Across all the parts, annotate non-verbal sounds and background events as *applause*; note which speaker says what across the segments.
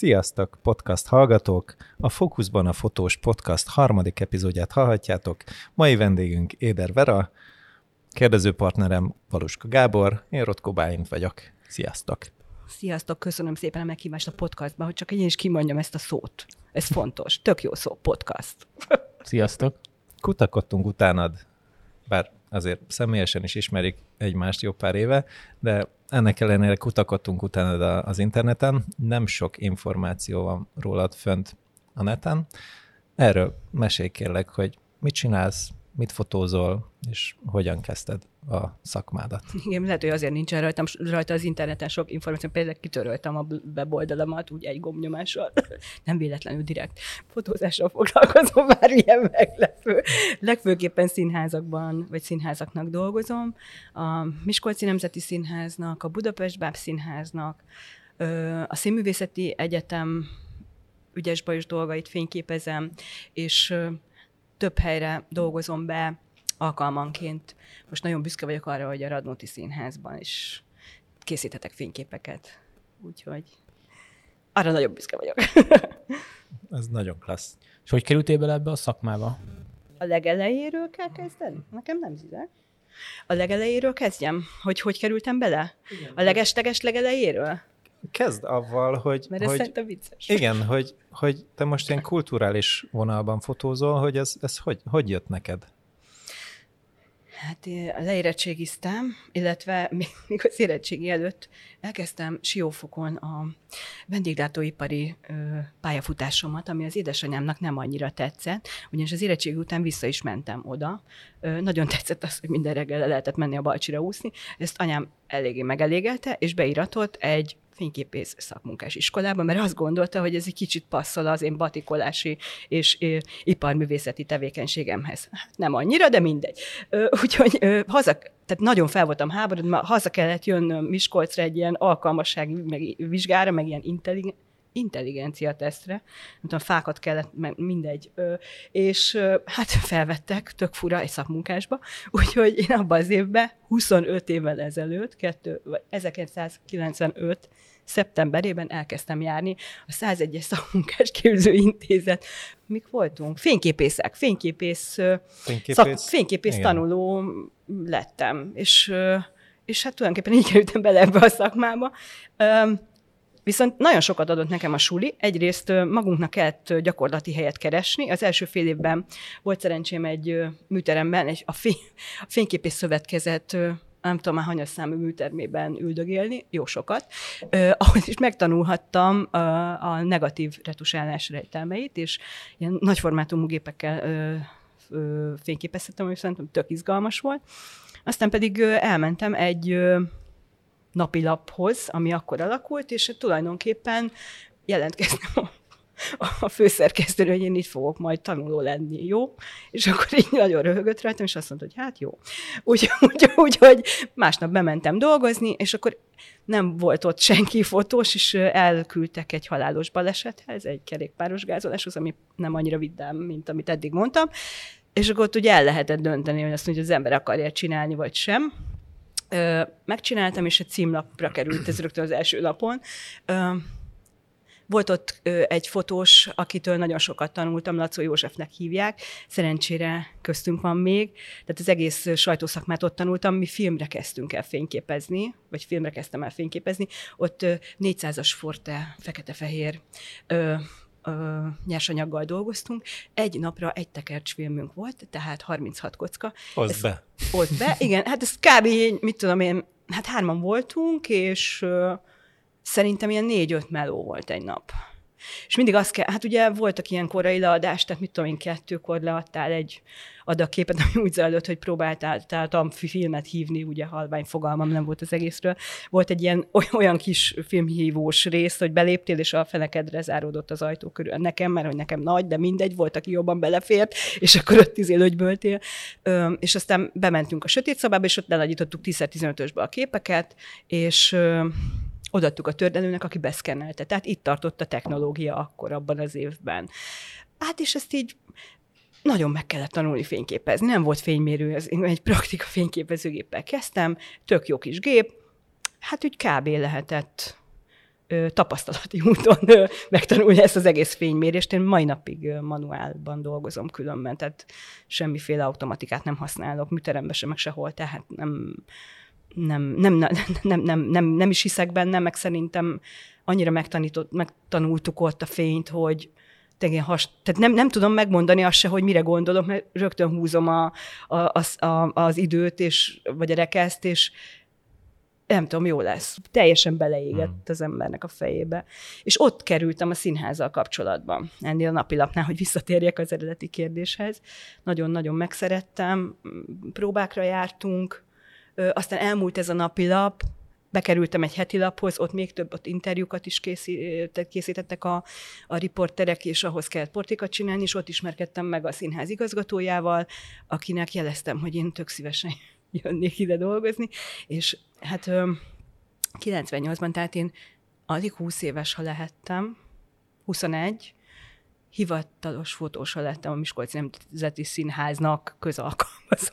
Speaker 1: Sziasztok, podcast hallgatók! A Fókuszban a fotós podcast harmadik epizódját hallhatjátok. Mai vendégünk Éder Vera, kérdezőpartnerem Valuska Gábor, én Rotko Bálint vagyok. Sziasztok!
Speaker 2: Sziasztok, köszönöm szépen a meghívást a podcastba, hogy csak én is kimondjam ezt a szót. Ez fontos. Tök jó szó, podcast.
Speaker 3: Sziasztok!
Speaker 1: Kutakodtunk utánad, bár azért személyesen is ismerik egymást jó pár éve, de ennek ellenére kutakodtunk utána az interneten, nem sok információ van rólad fönt a neten. Erről mesélj kérlek, hogy mit csinálsz, mit fotózol, és hogyan kezdted a szakmádat.
Speaker 2: Igen, lehet, hogy azért nincsen rajtam, rajta az interneten sok információ, például kitöröltem a weboldalamat úgy egy gombnyomással, *laughs* nem véletlenül direkt fotózással foglalkozom, *laughs* már ilyen meglepő. Legfőképpen színházakban, vagy színházaknak dolgozom, a Miskolci Nemzeti Színháznak, a Budapest Báb Színháznak, a Színművészeti Egyetem ügyes bajos dolgait fényképezem, és több helyre dolgozom be alkalmanként. Most nagyon büszke vagyok arra, hogy a Radnóti Színházban is készíthetek fényképeket. Úgyhogy arra nagyon büszke vagyok. *laughs*
Speaker 1: Ez nagyon klassz.
Speaker 3: És hogy kerültél bele ebbe a szakmába?
Speaker 2: A legelejéről kell kezdeni? Nekem nem zizek. A legelejéről kezdjem? Hogy hogy kerültem bele? Igen. A legesteges legelejéről?
Speaker 1: Kezd avval, hogy...
Speaker 2: Mert ez
Speaker 1: hogy,
Speaker 2: szerintem vicces.
Speaker 1: Igen, hogy, hogy te most ilyen kulturális vonalban fotózol, hogy ez, ez hogy, hogy jött neked?
Speaker 2: Hát leérettségiztem, illetve *laughs* még az érettségi előtt elkezdtem Siófokon a vendéglátóipari pályafutásomat, ami az édesanyámnak nem annyira tetszett, ugyanis az érettségi után vissza is mentem oda. Nagyon *laughs* tetszett az, hogy minden reggel lehetett menni a Balcsira úszni. Ezt anyám eléggé megelégelte, és beiratott egy fényképész szakmunkás iskolába, mert azt gondolta, hogy ez egy kicsit passzol az én batikolási és iparművészeti tevékenységemhez. Hát nem annyira, de mindegy. Úgyhogy haza, tehát nagyon fel voltam háborodva, haza kellett jönnöm Miskolcra egy ilyen alkalmasság meg vizsgára, meg ilyen intelligens, intelligencia tesztre, nem tudom, fákat kellett, mindegy, ö, és ö, hát *laughs* felvettek, tök fura, egy szakmunkásba, *laughs* úgyhogy én abban az évben, 25 évvel ezelőtt, 2, 1995 szeptemberében elkezdtem járni a 101-es szakmunkás képzőintézet. Mik voltunk? Fényképészek, fényképész, fényképész, szak, fényképész tanuló lettem, és, és hát tulajdonképpen így kerültem bele ebbe a szakmába. Viszont nagyon sokat adott nekem a suli. Egyrészt magunknak kellett gyakorlati helyet keresni. Az első fél évben volt szerencsém egy műteremben, egy, a, fény, a Fényképész Szövetkezet nem tudom már hanyas számú műtermében üldögélni, jó sokat, eh, ahol is megtanulhattam a, a negatív retusálás rejtelmeit, és ilyen nagyformátumú gépekkel eh, fényképeztettem, ami szerintem tök izgalmas volt. Aztán pedig elmentem egy napilaphoz, ami akkor alakult, és tulajdonképpen jelentkeztem a főszerkesztő, hogy én így fogok majd tanuló lenni, jó? És akkor így nagyon röhögött rajtam, és azt mondta, hogy hát jó. Úgyhogy úgy, úgy, másnap bementem dolgozni, és akkor nem volt ott senki fotós, és elküldtek egy halálos balesethez, egy kerékpáros gázoláshoz, ami nem annyira vidám, mint amit eddig mondtam. És akkor ott ugye el lehetett dönteni, hogy azt mondja, hogy az ember akarja csinálni, vagy sem megcsináltam, és egy címlapra került ez rögtön az első napon. Volt ott egy fotós, akitől nagyon sokat tanultam, Lacó Józsefnek hívják, szerencsére köztünk van még, tehát az egész sajtószakmát ott tanultam, mi filmre kezdtünk el fényképezni, vagy filmre kezdtem el fényképezni, ott 400-as forte, fekete-fehér ö, nyersanyaggal dolgoztunk. Egy napra egy tekercs filmünk volt, tehát 36 kocka.
Speaker 1: Hozd be.
Speaker 2: Ott be, igen. Hát ez kb. mit tudom én, hát hárman voltunk, és ö, szerintem ilyen négy-öt meló volt egy nap. És mindig azt kell, hát ugye voltak ilyen korai leadás, tehát mit tudom én, kettőkor leadtál egy adagképet, ami úgy zajlott, hogy próbáltál tehát filmet hívni, ugye halvány fogalmam nem volt az egészről. Volt egy ilyen olyan kis filmhívós rész, hogy beléptél, és a fenekedre záródott az ajtó körül. Nekem, mert hogy nekem nagy, de mindegy, volt, aki jobban belefért, és akkor ott izélőgyböltél. És aztán bementünk a sötét szobába, és ott lelagyítottuk 10-15-ösbe a képeket, és odaadtuk a tördelőnek, aki beszkennelte. Tehát itt tartott a technológia akkor abban az évben. Hát és ezt így nagyon meg kellett tanulni fényképezni. Nem volt fénymérő, ez, egy praktika fényképezőgéppel kezdtem, tök jó kis gép, hát úgy kb. lehetett ö, tapasztalati *laughs* úton ö, megtanulni ezt az egész fénymérést. Én mai napig ö, manuálban dolgozom különben, tehát semmiféle automatikát nem használok, műteremben sem, meg sehol, tehát nem, nem, nem, nem, nem, nem, nem, nem is hiszek benne, meg szerintem annyira megtanított, megtanultuk ott a fényt, hogy tényleg has, tehát nem, nem tudom megmondani azt se, hogy mire gondolok, mert rögtön húzom a, a, az, a, az időt, és, vagy a rekeszt, és nem tudom, jó lesz. Teljesen beleégett hmm. az embernek a fejébe. És ott kerültem a színházzal kapcsolatban, ennél a napilapnál, hogy visszatérjek az eredeti kérdéshez. Nagyon-nagyon megszerettem, próbákra jártunk, aztán elmúlt ez a napilap, bekerültem egy heti laphoz, ott még több ott interjúkat is készítettek a, a riporterek, és ahhoz kellett portékat csinálni, és ott ismerkedtem meg a színház igazgatójával, akinek jeleztem, hogy én tök szívesen *laughs* jönnék ide dolgozni, és hát 98-ban, tehát én alig 20 éves, ha lehettem, 21, hivatalos fotósa lettem a Miskolci Nemzeti Színháznak közalkalmazottként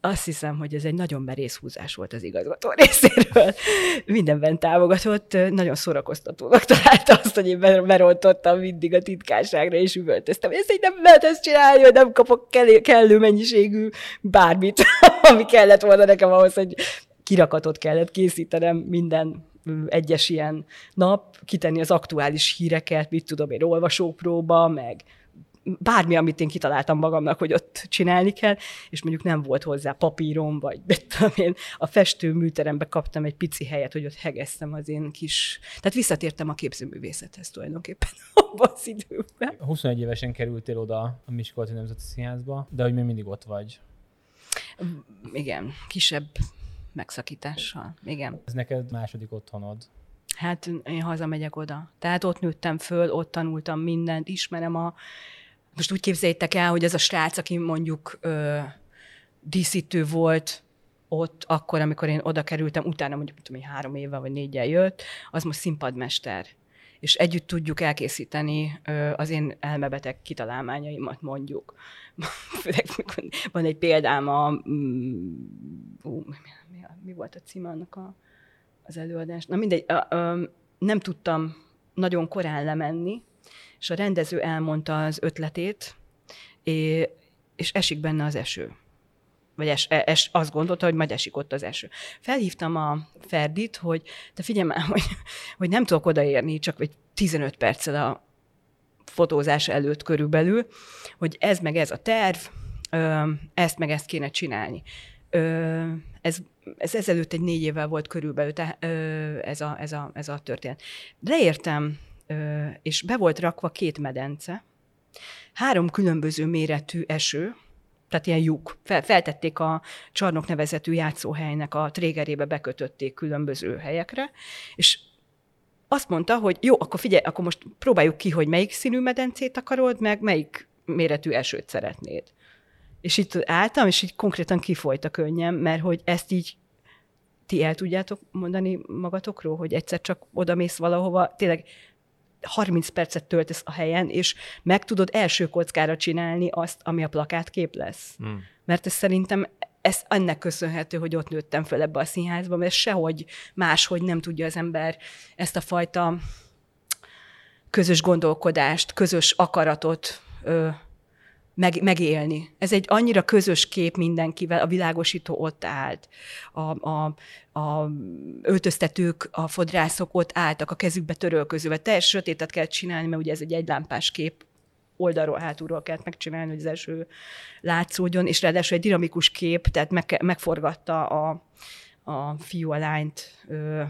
Speaker 2: azt hiszem, hogy ez egy nagyon merész húzás volt az igazgató *laughs* részéről. Mindenben támogatott, nagyon szórakoztatónak találta azt, hogy én berontottam mindig a titkárságra, és üvöltöztem. Ezt így nem lehet ezt csinálni, hogy nem kapok kellő mennyiségű bármit, *laughs* ami kellett volna nekem ahhoz, hogy kirakatot kellett készítenem minden egyes ilyen nap, kitenni az aktuális híreket, mit tudom én, olvasópróba, meg bármi, amit én kitaláltam magamnak, hogy ott csinálni kell, és mondjuk nem volt hozzá papírom, vagy tudom én, a festő műterembe kaptam egy pici helyet, hogy ott hegeztem az én kis... Tehát visszatértem a képzőművészethez tulajdonképpen *laughs* abban az időben.
Speaker 3: 21 évesen kerültél oda a Miskolci Nemzeti Színházba, de hogy még mindig ott vagy.
Speaker 2: Igen, kisebb megszakítással. Igen.
Speaker 3: Ez neked második otthonod.
Speaker 2: Hát én hazamegyek oda. Tehát ott nőttem föl, ott tanultam mindent, ismerem a most úgy képzeljétek el, hogy ez a srác, aki mondjuk ö, díszítő volt ott, akkor, amikor én oda kerültem, utána mondjuk tudom, három éve vagy négyel jött, az most színpadmester. És együtt tudjuk elkészíteni ö, az én elmebeteg kitalálmányaimat, mondjuk. *laughs* Van egy példám a... Mm, ú, mi, mi, mi volt a címe annak a, az előadás? Na mindegy, a, a, nem tudtam nagyon korán lemenni, és a rendező elmondta az ötletét, és esik benne az eső. Vagy es, e, es, azt gondolta, hogy majd esik ott az eső. Felhívtam a Ferdit, hogy te figyelj már, hogy, hogy nem tudok odaérni, csak egy 15 perccel a fotózás előtt körülbelül, hogy ez meg ez a terv, ezt meg ezt kéne csinálni. Ez, ez ezelőtt egy négy évvel volt körülbelül te, ez, a, ez, a, ez a történet. Leértem és be volt rakva két medence, három különböző méretű eső, tehát ilyen lyuk. Fel, feltették a csarnok nevezetű játszóhelynek a trégerébe, bekötötték különböző helyekre, és azt mondta, hogy jó, akkor figyelj, akkor most próbáljuk ki, hogy melyik színű medencét akarod, meg melyik méretű esőt szeretnéd. És itt álltam, és így konkrétan kifolyt a könnyem, mert hogy ezt így ti el tudjátok mondani magatokról, hogy egyszer csak odamész valahova, tényleg 30 percet töltesz a helyen, és meg tudod első kockára csinálni azt, ami a plakátkép lesz. Mm. Mert ez szerintem ez ennek köszönhető, hogy ott nőttem fel ebbe a színházba, mert sehogy máshogy nem tudja az ember ezt a fajta közös gondolkodást, közös akaratot ö, meg, megélni. Ez egy annyira közös kép mindenkivel, a világosító ott állt, a, a, a öltöztetők, a fodrászok ott álltak, a kezükbe törölközővel. Teljes sötétet kell csinálni, mert ugye ez egy egylámpás kép, oldalról, hátulról kellett megcsinálni, hogy az első látszódjon, és ráadásul egy dinamikus kép, tehát meg, megforgatta a, a fiú a lányt ö,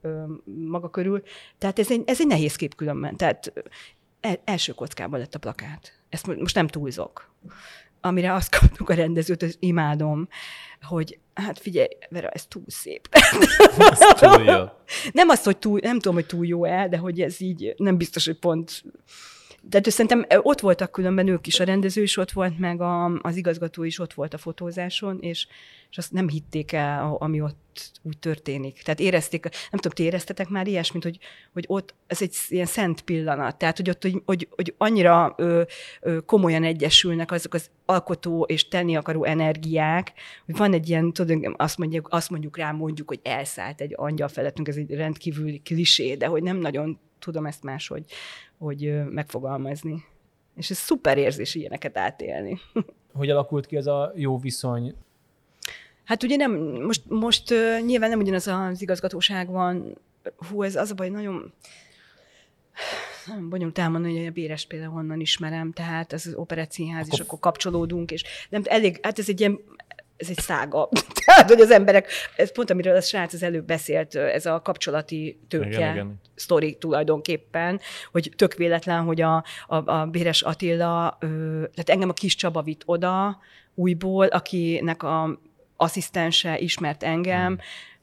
Speaker 2: ö, maga körül. Tehát ez egy, ez egy nehéz kép különben. Tehát el, első kockában lett a plakát ezt most nem túlzok, amire azt kaptuk a rendezőt, hogy imádom, hogy hát figyelj, Vera, ez túl szép. Ez túl jó. Nem azt, hogy túl, nem tudom, hogy túl jó-e, de hogy ez így nem biztos, hogy pont Tehát szerintem ott voltak különben ők is, a rendező is ott volt, meg a, az igazgató is ott volt a fotózáson, és, és azt nem hitték el, ami ott úgy történik. Tehát érezték, nem tudom, ti éreztetek már ilyesmit, hogy, hogy ott ez egy ilyen szent pillanat, tehát hogy ott, hogy, hogy, hogy annyira ö, ö, komolyan egyesülnek azok az alkotó és tenni akaró energiák, hogy van egy ilyen, tudod, azt mondjuk, azt mondjuk rá, mondjuk, hogy elszállt egy angyal felettünk, ez egy rendkívüli klisé, de hogy nem nagyon tudom ezt máshogy hogy megfogalmazni. És ez szuper érzés ilyeneket átélni. *laughs*
Speaker 3: Hogy alakult ki ez a jó viszony?
Speaker 2: Hát ugye nem, most, most nyilván nem ugyanaz az igazgatóság van, hú, ez az a baj, nagyon, nagyon bonyolult elmondani, hogy a Béres például honnan ismerem, tehát ez az operetszínház, akkor... és akkor kapcsolódunk, és nem, elég, hát ez egy ilyen ez egy szága. *laughs* Tehát, hogy az emberek, ez pont amiről a srác az előbb beszélt, ez a kapcsolati tőke igen, igen. sztori tulajdonképpen, hogy tök véletlen, hogy a, a, a Béres Attila, ö, tehát engem a kis Csaba vitt oda újból, akinek a asszisztense ismert engem, hmm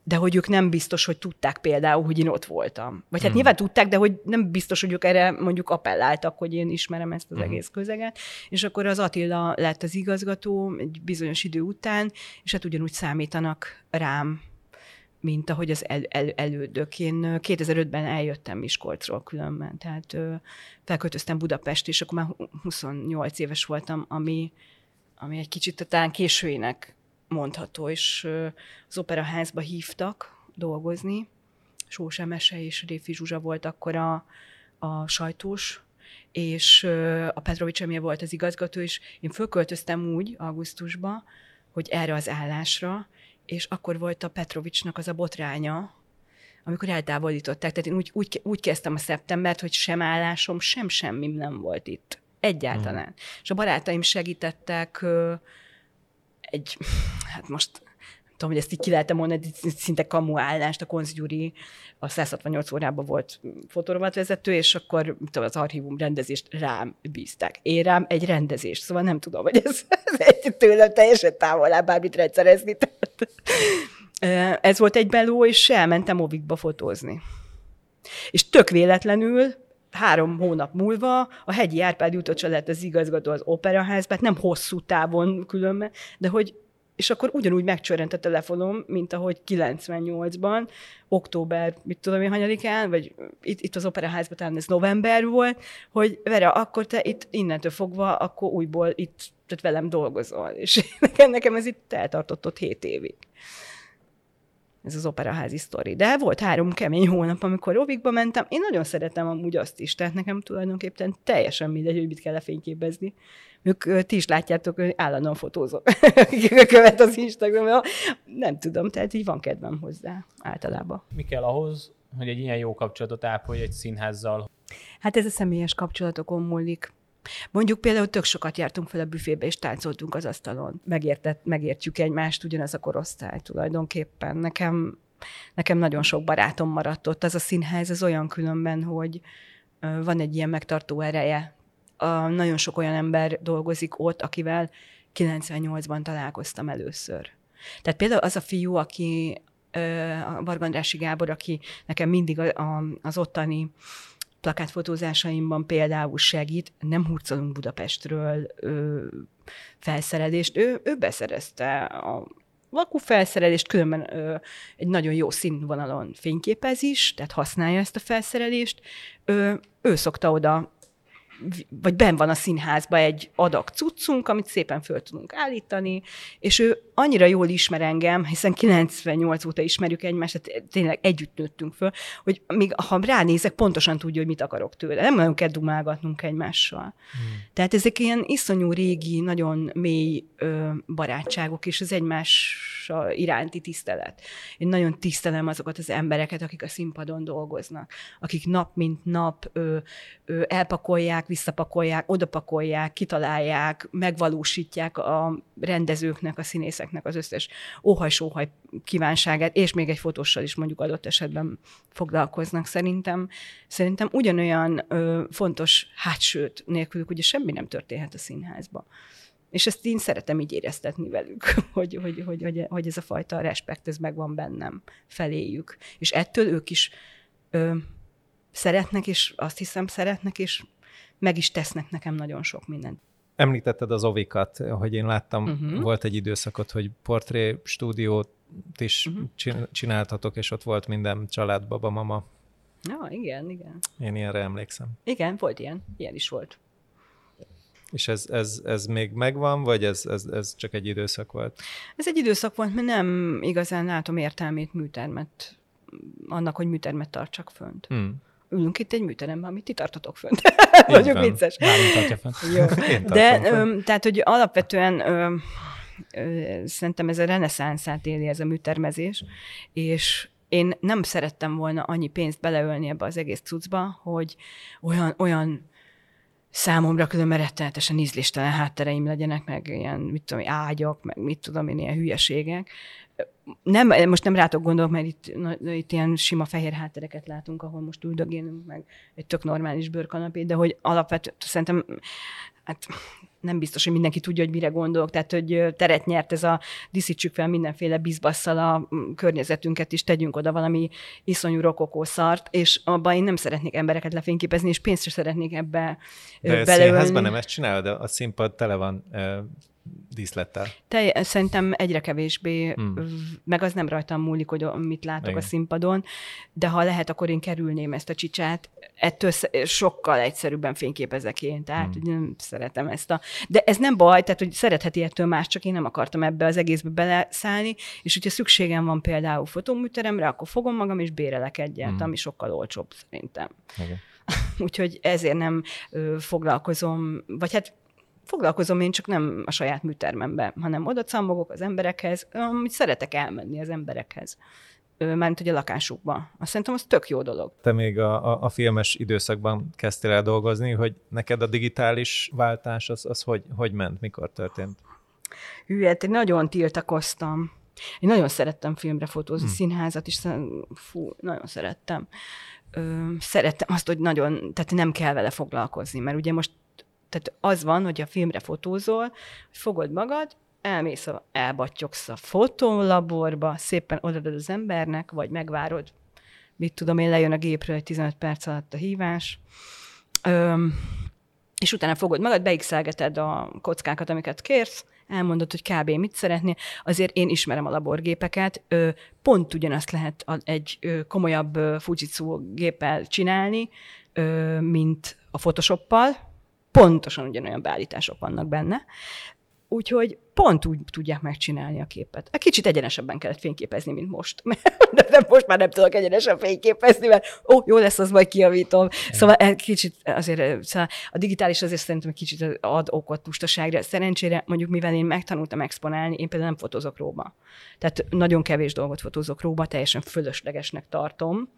Speaker 2: de hogy ők nem biztos, hogy tudták például, hogy én ott voltam. Vagy hát hmm. nyilván tudták, de hogy nem biztos, hogy ők erre mondjuk appelláltak, hogy én ismerem ezt az hmm. egész közeget. És akkor az Attila lett az igazgató egy bizonyos idő után, és hát ugyanúgy számítanak rám, mint ahogy az el, el, elődök. Én 2005-ben eljöttem Miskolcról különben, tehát ö, felköltöztem Budapest, és akkor már 28 éves voltam, ami, ami egy kicsit talán későinek mondható, és az operaházba hívtak dolgozni. Sós Emese és Réfi Zsuzsa volt akkor a, a sajtós, és a Petrovics Emil volt az igazgató, és én fölköltöztem úgy augusztusba, hogy erre az állásra, és akkor volt a Petrovicsnak az a botránya, amikor eltávolították. Tehát én úgy, úgy, úgy kezdtem a szeptembert, hogy sem állásom, sem semmi nem volt itt. Egyáltalán. Mm. És a barátaim segítettek egy, hát most tudom, hogy ezt így ki lehetem mondani, szinte kamu állást, a Konz Gyuri a 168 órában volt fotorovatvezető, és akkor tudom, az archívum rendezést rám bízták. Én rám egy rendezést, szóval nem tudom, hogy ez, ez egy tőlem teljesen távol áll bármit rendszerezni. Ez volt egy beló, és elmentem Ovikba fotózni. És tök véletlenül három hónap múlva a hegyi Árpád jutott lett az igazgató az operaházban, nem hosszú távon különben, de hogy és akkor ugyanúgy megcsörrent a telefonom, mint ahogy 98-ban, október, mit tudom én, hanyadikán, vagy itt, itt az operaházban talán ez november volt, hogy Vera, akkor te itt innentől fogva, akkor újból itt tehát velem dolgozol. És *laughs* nekem, nekem ez itt eltartott ott hét évig ez az operaházi sztori. De volt három kemény hónap, amikor Rovikba mentem. Én nagyon szeretem amúgy azt is, tehát nekem tulajdonképpen teljesen mindegy, hogy mit kell lefényképezni. Ők, ti is látjátok, hogy állandóan fotózok. *laughs* követ az Instagramon. Nem tudom, tehát így van kedvem hozzá általában.
Speaker 3: Mi kell ahhoz, hogy egy ilyen jó kapcsolatot ápolj egy színházzal?
Speaker 2: Hát ez a személyes kapcsolatokon múlik. Mondjuk például tök sokat jártunk fel a büfébe, és táncoltunk az asztalon. Megértett, megértjük egymást, ugyanaz a korosztály tulajdonképpen. Nekem, nekem nagyon sok barátom maradt ott. Az a színház, az olyan különben, hogy van egy ilyen megtartó ereje. A, nagyon sok olyan ember dolgozik ott, akivel 98-ban találkoztam először. Tehát például az a fiú, aki a Vargandrási Gábor, aki nekem mindig a, a, az ottani plakátfotózásaimban például segít, nem hurcolunk Budapestről ö, felszerelést, ő, ő beszerezte a lakófelszerelést, különben ö, egy nagyon jó színvonalon fényképez is, tehát használja ezt a felszerelést. Ö, ő szokta oda vagy ben van a színházba egy adag cuccunk, amit szépen föl tudunk állítani, és ő annyira jól ismer engem, hiszen 98 óta ismerjük egymást, tehát tényleg együtt nőttünk föl, hogy még ha ránézek, pontosan tudja, hogy mit akarok tőle. Nem nagyon kell dumálgatnunk egymással. Hmm. Tehát ezek ilyen iszonyú régi, nagyon mély ö, barátságok, és az egymás iránti tisztelet. Én nagyon tisztelem azokat az embereket, akik a színpadon dolgoznak, akik nap mint nap ö, ö, elpakolják, visszapakolják, odapakolják, kitalálják, megvalósítják a rendezőknek, a színészeknek az összes óhaj-sóhaj kívánságát, és még egy fotóssal is mondjuk adott esetben foglalkoznak szerintem. Szerintem ugyanolyan ö, fontos hátsőt nélkülük ugye semmi nem történhet a színházba. És ezt én szeretem így éreztetni velük, *laughs* hogy, hogy, hogy, hogy, hogy ez a fajta respekt, ez megvan bennem feléjük. És ettől ők is ö, szeretnek, és azt hiszem szeretnek, és meg is tesznek nekem nagyon sok mindent.
Speaker 1: Említetted az ovikat, hogy én láttam, uh-huh. volt egy időszakot, hogy portré stúdiót is uh-huh. csináltatok, és ott volt minden család, baba, mama.
Speaker 2: Ja, igen, igen.
Speaker 1: Én ilyenre emlékszem.
Speaker 2: Igen, volt ilyen. Ilyen is volt.
Speaker 1: És ez, ez, ez még megvan, vagy ez, ez, ez csak egy időszak volt?
Speaker 2: Ez egy időszak volt, mert nem igazán látom értelmét műtermet, annak, hogy műtermet tartsak fönt. Hmm. Ülünk itt egy műteremben, amit ti tartotok fönt. Vagyok *laughs* vicces. Jó. *laughs* De, ö, tehát, hogy alapvetően ö, ö, szerintem ez a reneszánszát éli ez a műtermezés, és én nem szerettem volna annyi pénzt beleölni ebbe az egész cuccba, hogy olyan, olyan számomra különben rettenetesen ízléstelen háttereim legyenek, meg ilyen, mit tudom, ágyak, meg mit tudom én, ilyen hülyeségek. Nem, most nem rátok gondolok, mert itt, na, itt ilyen sima fehér háttereket látunk, ahol most üldögélünk, meg egy tök normális bőrkanapé, de hogy alapvetően szerintem hát nem biztos, hogy mindenki tudja, hogy mire gondolok, tehát hogy teret nyert ez a diszítsük fel mindenféle bizbasszal a környezetünket is, tegyünk oda valami iszonyú rokokó szart, és abban én nem szeretnék embereket lefényképezni, és pénzt sem szeretnék ebbe
Speaker 1: de beleölni. De nem ezt csinálod, de a színpad tele van díszlettel.
Speaker 2: Te, szerintem egyre kevésbé, hmm. meg az nem rajtam múlik, hogy mit látok Igen. a színpadon, de ha lehet, akkor én kerülném ezt a csicsát. Ettől sokkal egyszerűbben fényképezek én, tehát hmm. nem szeretem ezt a... De ez nem baj, tehát hogy szeretheti ettől más, csak én nem akartam ebbe az egészbe beleszállni, és hogyha szükségem van például fotóműteremre, akkor fogom magam és bérelek egyet, hmm. ami sokkal olcsóbb szerintem. Igen. *laughs* Úgyhogy ezért nem ö, foglalkozom, vagy hát foglalkozom én csak nem a saját műtermembe, hanem oda cammogok az emberekhez, amit szeretek elmenni az emberekhez mármint hogy a lakásukba. Azt szerintem az tök jó dolog.
Speaker 1: Te még a, a, a filmes időszakban kezdtél el dolgozni, hogy neked a digitális váltás az, az hogy, hogy ment, mikor történt?
Speaker 2: Hű, hát én nagyon tiltakoztam. Én nagyon szerettem filmre fotózni, hmm. színházat is, fú, nagyon szerettem. Ö, szerettem azt, hogy nagyon, tehát nem kell vele foglalkozni, mert ugye most tehát az van, hogy a filmre fotózol, fogod magad, elmész, a, elbattyogsz a fotolaborba, szépen odaadod az embernek, vagy megvárod, mit tudom én, lejön a gépről egy 15 perc alatt a hívás, Öm, és utána fogod magad, beixelgeted a kockákat, amiket kérsz, elmondod, hogy kb. mit szeretnél. Azért én ismerem a laborgépeket, pont ugyanazt lehet egy komolyabb Fujitsu géppel csinálni, mint a Photoshoppal, pontosan ugyanolyan beállítások vannak benne. Úgyhogy pont úgy tudják megcsinálni a képet. Egy kicsit egyenesebben kellett fényképezni, mint most. *laughs* De, de most már nem tudok egyenesen fényképezni, mert ó, jó lesz, az majd kiavítom. Szóval egy kicsit azért, szóval a digitális azért szerintem egy kicsit ad okot pustaságra. Szerencsére mondjuk, mivel én megtanultam exponálni, én például nem fotózok róba. Tehát nagyon kevés dolgot fotózok róba, teljesen fölöslegesnek tartom,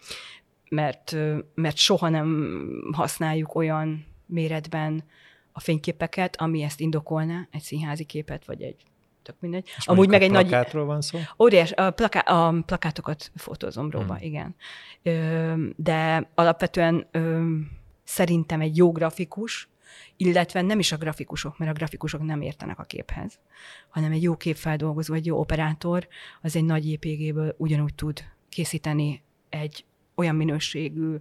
Speaker 2: mert, mert soha nem használjuk olyan méretben a fényképeket, ami ezt indokolna, egy színházi képet, vagy egy tök mindegy.
Speaker 1: És Amúgy meg egy nagy... plakátról van szó?
Speaker 2: Óriás, a, plaká, a plakátokat fotózom róla, hmm. igen. Ö, de alapvetően ö, szerintem egy jó grafikus, illetve nem is a grafikusok, mert a grafikusok nem értenek a képhez, hanem egy jó képfeldolgozó, egy jó operátor, az egy nagy JPG-ből ugyanúgy tud készíteni egy olyan minőségű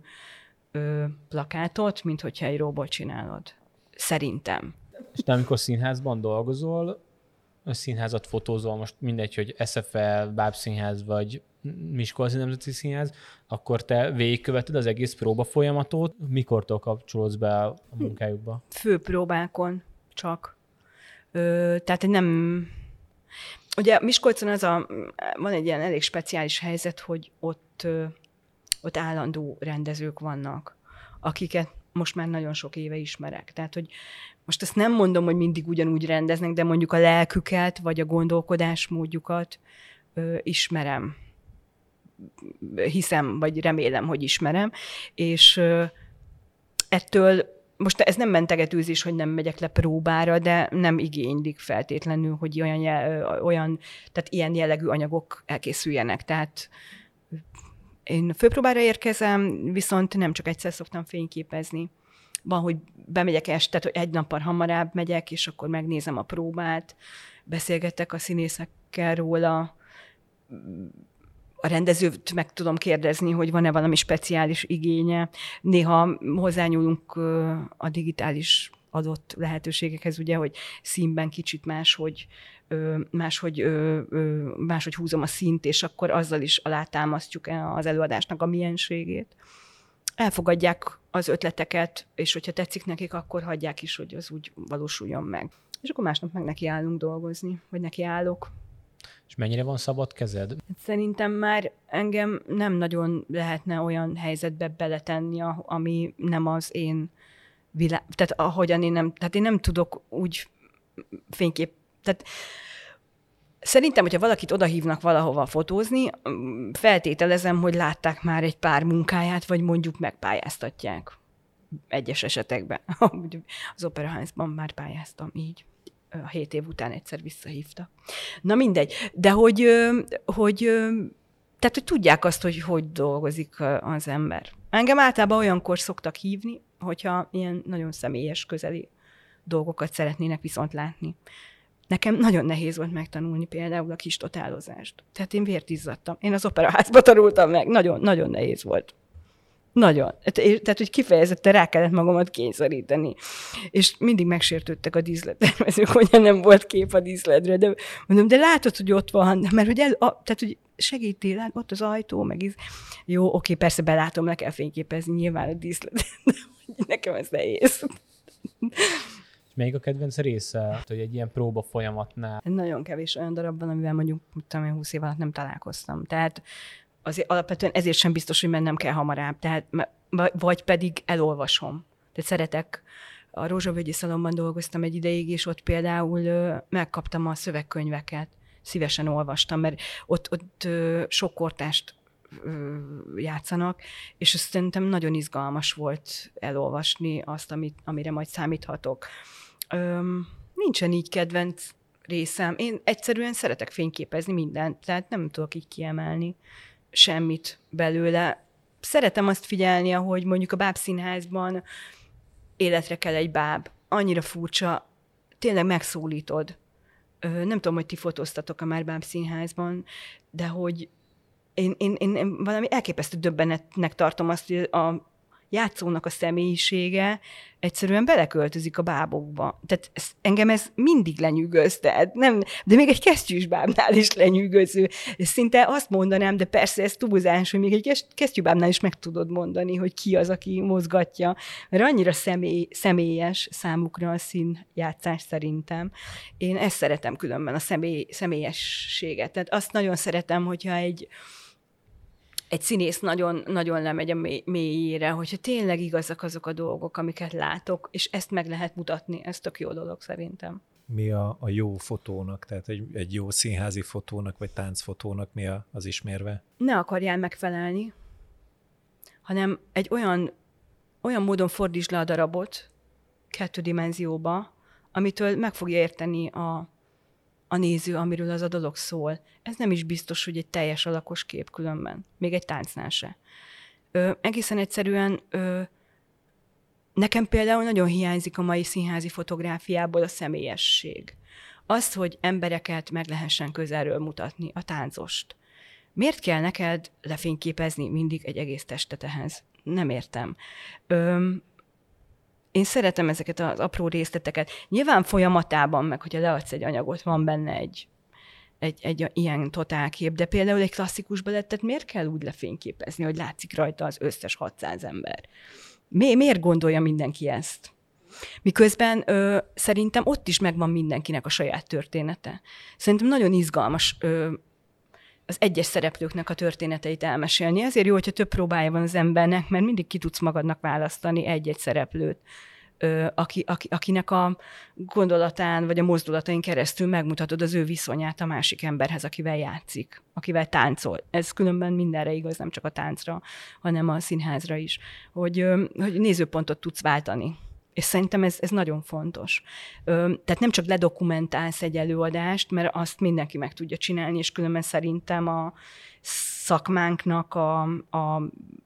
Speaker 2: ö, plakátot, mint hogyha egy robot csinálod. Szerintem.
Speaker 3: És te amikor színházban dolgozol, a színházat fotózol, most mindegy, hogy SFL, Bábszínház vagy Miskolci Nemzeti Színház, akkor te végigköveted az egész próba folyamatot, mikortól kapcsolódsz be a munkájukba?
Speaker 2: Főpróbákon csak. Ö, tehát nem... Ugye Miskolcon az a, van egy ilyen elég speciális helyzet, hogy ott ott állandó rendezők vannak, akiket most már nagyon sok éve ismerek. Tehát, hogy most ezt nem mondom, hogy mindig ugyanúgy rendeznek, de mondjuk a lelküket, vagy a gondolkodásmódjukat ö, ismerem. Hiszem, vagy remélem, hogy ismerem. És ö, ettől most ez nem mentegetőzés, hogy nem megyek le próbára, de nem igénylik feltétlenül, hogy olyan, olyan tehát ilyen jellegű anyagok elkészüljenek. Tehát én főpróbára érkezem, viszont nem csak egyszer szoktam fényképezni. Van, hogy bemegyek este, hogy egy nappal hamarabb megyek, és akkor megnézem a próbát, beszélgetek a színészekkel róla, a rendezőt meg tudom kérdezni, hogy van-e valami speciális igénye. Néha hozzányúlunk a digitális adott lehetőségekhez, ugye, hogy színben kicsit máshogy, máshogy, máshogy húzom a szint, és akkor azzal is alátámasztjuk az előadásnak a mienségét. Elfogadják az ötleteket, és hogyha tetszik nekik, akkor hagyják is, hogy az úgy valósuljon meg. És akkor másnap meg neki állunk dolgozni, vagy neki állok.
Speaker 3: És mennyire van szabad kezed?
Speaker 2: Hát szerintem már engem nem nagyon lehetne olyan helyzetbe beletenni, ami nem az én világ, tehát ahogyan én nem, tehát én nem tudok úgy fénykép, tehát Szerintem, hogyha valakit odahívnak valahova fotózni, feltételezem, hogy látták már egy pár munkáját, vagy mondjuk megpályáztatják egyes esetekben. *laughs* Az operaházban már pályáztam így. A hét év után egyszer visszahívta. Na mindegy. De hogy, hogy tehát, hogy tudják azt, hogy hogy dolgozik az ember. Engem általában olyankor szoktak hívni, hogyha ilyen nagyon személyes, közeli dolgokat szeretnének viszont látni. Nekem nagyon nehéz volt megtanulni például a kis totálozást. Tehát én vért izzadtam. Én az operaházba tanultam meg. Nagyon, nagyon nehéz volt. Nagyon. Tehát, hogy kifejezetten rá kellett magamat kényszeríteni. És mindig megsértődtek a díszlettervezők, hogy nem volt kép a díszletre. De mondom, de látod, hogy ott van, mert hogy, el, a, tehát, hogy segítél, ott az ajtó, meg iz... Jó, oké, persze belátom, le kell fényképezni nyilván a díszlet, de nekem ez nehéz.
Speaker 3: Melyik a kedvenc része, hogy egy ilyen próba folyamatnál?
Speaker 2: Nagyon kevés olyan darab van, amivel mondjuk, tudom én, 20 év alatt nem találkoztam. Tehát azért alapvetően ezért sem biztos, hogy mennem kell hamarabb. Tehát, vagy pedig elolvasom. Tehát szeretek a Rózsavölgyi Szalomban dolgoztam egy ideig, és ott például megkaptam a szövegkönyveket. Szívesen olvastam, mert ott, ott sok kortást játszanak, és azt szerintem nagyon izgalmas volt elolvasni azt, amit, amire majd számíthatok. Öm, nincsen így kedvenc részem. Én egyszerűen szeretek fényképezni mindent, tehát nem tudok így kiemelni semmit belőle. Szeretem azt figyelni, ahogy mondjuk a bábszínházban életre kell egy báb. Annyira furcsa, tényleg megszólítod. Nem tudom, hogy ti fotóztatok a már bábszínházban, de hogy én, én, én, én valami elképesztő döbbenetnek tartom azt, hogy a játszónak a személyisége egyszerűen beleköltözik a bábokba. Tehát ez, engem ez mindig lenyűgöz, tehát nem, de még egy kesztyűs bábnál is lenyűgöző. Szinte azt mondanám, de persze ez túlzás, hogy még egy kesztyűbábnál is meg tudod mondani, hogy ki az, aki mozgatja, mert annyira személy, személyes számukra a színjátszás szerintem. Én ezt szeretem különben, a személy, személyességet. Tehát azt nagyon szeretem, hogyha egy, egy színész nagyon, nagyon lemegy a mélyére, hogyha tényleg igazak azok a dolgok, amiket látok, és ezt meg lehet mutatni, ez tök jó dolog szerintem.
Speaker 1: Mi a, a jó fotónak, tehát egy, egy jó színházi fotónak, vagy táncfotónak mi a, az ismérve?
Speaker 2: Ne akarjál megfelelni, hanem egy olyan, olyan módon fordítsd le a darabot kettő dimenzióba, amitől meg fogja érteni a, a néző, amiről az a dolog szól. Ez nem is biztos, hogy egy teljes alakos kép különben, még egy táncnál se. Ö, egészen egyszerűen ö, nekem például nagyon hiányzik a mai színházi fotográfiából a személyesség. Az, hogy embereket meg lehessen közelről mutatni, a táncost. Miért kell neked lefényképezni mindig egy egész testet ehhez? Nem értem. Ö, én szeretem ezeket az apró részleteket. Nyilván folyamatában, meg hogyha leadsz egy anyagot, van benne egy, egy, egy ilyen totálkép, de például egy klasszikus balettet miért kell úgy lefényképezni, hogy látszik rajta az összes 600 ember? Mi, miért gondolja mindenki ezt? Miközben ö, szerintem ott is megvan mindenkinek a saját története. Szerintem nagyon izgalmas ö, az egyes szereplőknek a történeteit elmesélni. Ezért jó, hogyha több próbája van az embernek, mert mindig ki tudsz magadnak választani egy-egy szereplőt, aki, aki, akinek a gondolatán vagy a mozdulatain keresztül megmutatod az ő viszonyát a másik emberhez, akivel játszik, akivel táncol. Ez különben mindenre igaz, nem csak a táncra, hanem a színházra is, hogy, hogy nézőpontot tudsz váltani és szerintem ez, ez nagyon fontos. Tehát nem csak ledokumentálsz egy előadást, mert azt mindenki meg tudja csinálni, és különben szerintem a szakmánknak a, a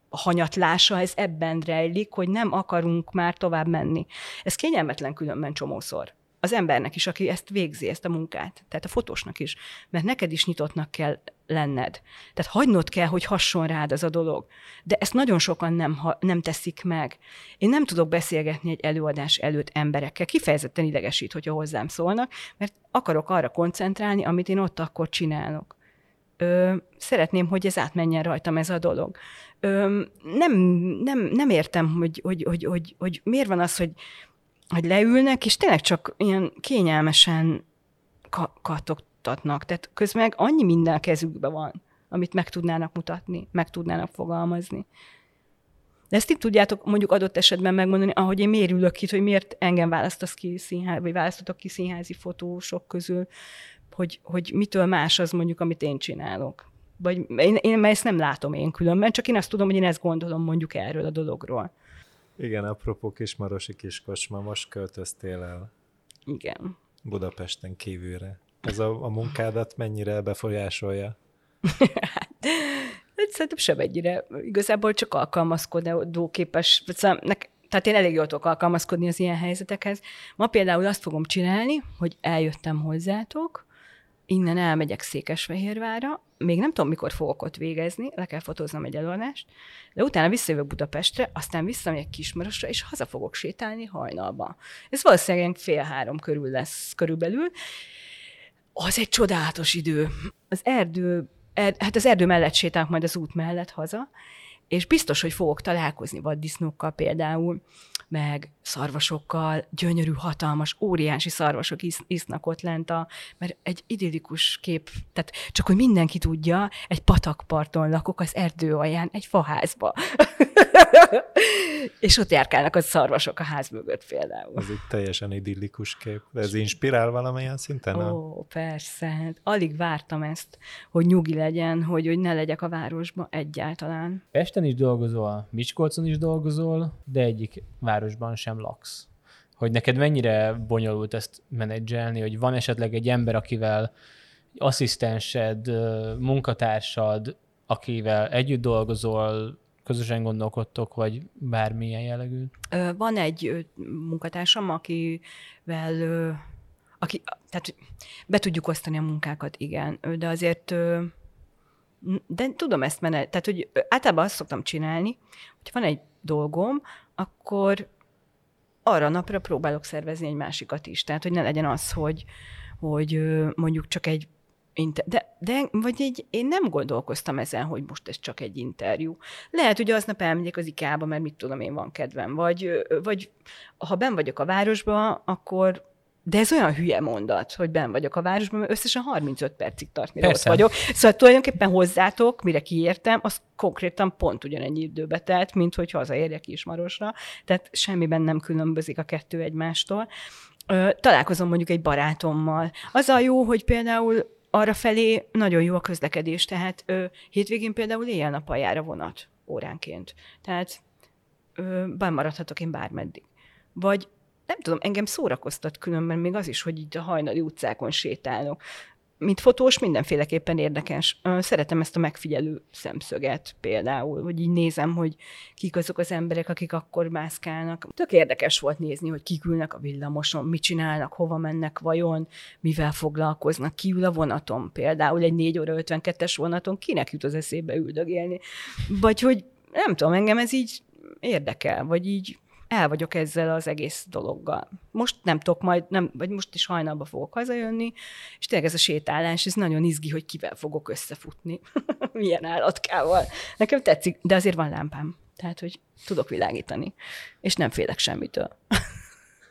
Speaker 2: hanyatlása, ez ebben rejlik, hogy nem akarunk már tovább menni. Ez kényelmetlen különben csomószor. Az embernek is, aki ezt végzi, ezt a munkát, tehát a fotósnak is, mert neked is nyitottnak kell lenned. Tehát hagynod kell, hogy hasson rád az a dolog. De ezt nagyon sokan nem, ha, nem teszik meg. Én nem tudok beszélgetni egy előadás előtt emberekkel, kifejezetten idegesít, hogyha hozzám szólnak, mert akarok arra koncentrálni, amit én ott akkor csinálok. Ö, szeretném, hogy ez átmenjen rajtam ez a dolog. Ö, nem, nem, nem értem, hogy, hogy, hogy, hogy, hogy miért van az, hogy hogy leülnek, és tényleg csak ilyen kényelmesen ka- katogtatnak. Tehát közben annyi minden a kezükben van, amit meg tudnának mutatni, meg tudnának fogalmazni. De ezt itt tudjátok mondjuk adott esetben megmondani, ahogy én miért ülök itt, hogy miért engem választasz ki színház, vagy választotok ki színházi fotósok közül, hogy, hogy mitől más az mondjuk, amit én csinálok. Vagy én, én ezt nem látom én különben, csak én azt tudom, hogy én ezt gondolom mondjuk erről a dologról.
Speaker 1: Igen, apropó Kismarosi kiskocsma, most költöztél el.
Speaker 2: Igen.
Speaker 1: Budapesten kívülre. Ez a, a munkádat mennyire befolyásolja?
Speaker 2: hát szerintem sem ennyire. Igazából csak alkalmazkodó képes. Tehát én elég jól tudok alkalmazkodni az ilyen helyzetekhez. Ma például azt fogom csinálni, hogy eljöttem hozzátok, innen elmegyek Székesfehérvára, még nem tudom, mikor fogok ott végezni, le kell fotóznom egy előadást, de utána visszajövök Budapestre, aztán visszamegyek Kismarosra, és haza fogok sétálni hajnalba. Ez valószínűleg fél három körül lesz körülbelül. Az egy csodálatos idő. Az erdő, er, hát az erdő mellett sétálok majd az út mellett haza, és biztos, hogy fogok találkozni vaddisznókkal például, meg szarvasokkal, gyönyörű, hatalmas, óriási szarvasok isz, isznak ott lent, a, mert egy idillikus kép, tehát csak hogy mindenki tudja, egy patakparton lakok az erdő alján, egy faházba. *laughs* és ott járkálnak a szarvasok a ház mögött például.
Speaker 1: Ez egy teljesen idillikus kép. De ez inspirál valamilyen szinten?
Speaker 2: Ó, a... persze. Hát alig vártam ezt, hogy nyugi legyen, hogy, hogy ne legyek a városba egyáltalán.
Speaker 3: Pesten is dolgozol, Miskolcon is dolgozol, de egyik városban sem laksz. Hogy neked mennyire bonyolult ezt menedzselni, hogy van esetleg egy ember, akivel asszisztensed, munkatársad, akivel együtt dolgozol, közösen gondolkodtok, vagy bármilyen jellegű?
Speaker 2: Van egy munkatársam, akivel, aki, tehát be tudjuk osztani a munkákat, igen, de azért de tudom ezt menet, tehát hogy általában azt szoktam csinálni, hogy van egy dolgom, akkor arra napra próbálok szervezni egy másikat is. Tehát, hogy ne legyen az, hogy, hogy mondjuk csak egy de, de vagy egy, én nem gondolkoztam ezen, hogy most ez csak egy interjú. Lehet, hogy aznap elmegyek az IKEA-ba, mert mit tudom én, van kedvem. Vagy, vagy ha ben vagyok a városba, akkor de ez olyan hülye mondat, hogy ben vagyok a városban, mert összesen 35 percig tart, mire Persze. ott vagyok. Szóval tulajdonképpen hozzátok, mire kiértem, az konkrétan pont ugyanennyi időbe telt, mint hogy hazaérjek Ismarosra. Tehát semmiben nem különbözik a kettő egymástól. Találkozom mondjuk egy barátommal. Az a jó, hogy például arra felé nagyon jó a közlekedés, tehát ö, hétvégén például éjjel-nappal jár a vonat óránként. Tehát ö, bemaradhatok én bármeddig. Vagy nem tudom, engem szórakoztat különben még az is, hogy így a hajnali utcákon sétálok mint fotós mindenféleképpen érdekes. Szeretem ezt a megfigyelő szemszöget például, hogy így nézem, hogy kik azok az emberek, akik akkor mászkálnak. Tök érdekes volt nézni, hogy kik ülnek a villamoson, mit csinálnak, hova mennek vajon, mivel foglalkoznak, ki ül a vonaton például, egy 4 óra 52-es vonaton, kinek jut az eszébe üldögélni. Vagy hogy nem tudom, engem ez így érdekel, vagy így el vagyok ezzel az egész dologgal. Most nem tudok majd, nem, vagy most is hajnalba fogok hazajönni, és tényleg ez a sétálás, ez nagyon izgi, hogy kivel fogok összefutni, *laughs* milyen állatkával. Nekem tetszik, de azért van lámpám, tehát, hogy tudok világítani, és nem félek semmitől.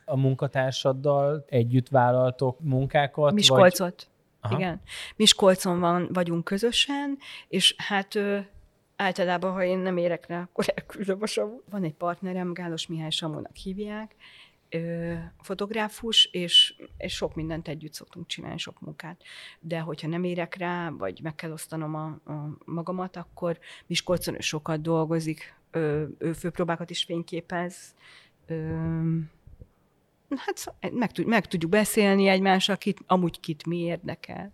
Speaker 3: a munkatársaddal együtt vállaltok munkákat?
Speaker 2: Miskolcot. Vagy... Igen. Miskolcon van, vagyunk közösen, és hát általában, ha én nem érek rá, akkor elküldöm a Samu. Van egy partnerem, Gálos Mihály Samónak hívják, fotográfus, és, és sok mindent együtt szoktunk csinálni, sok munkát. De hogyha nem érek rá, vagy meg kell osztanom a, a magamat, akkor Miskolcon ő sokat dolgozik, ö, ő főpróbákat is fényképez, ö, hát meg, meg tudjuk beszélni egymással, kit, amúgy kit mi érdekel.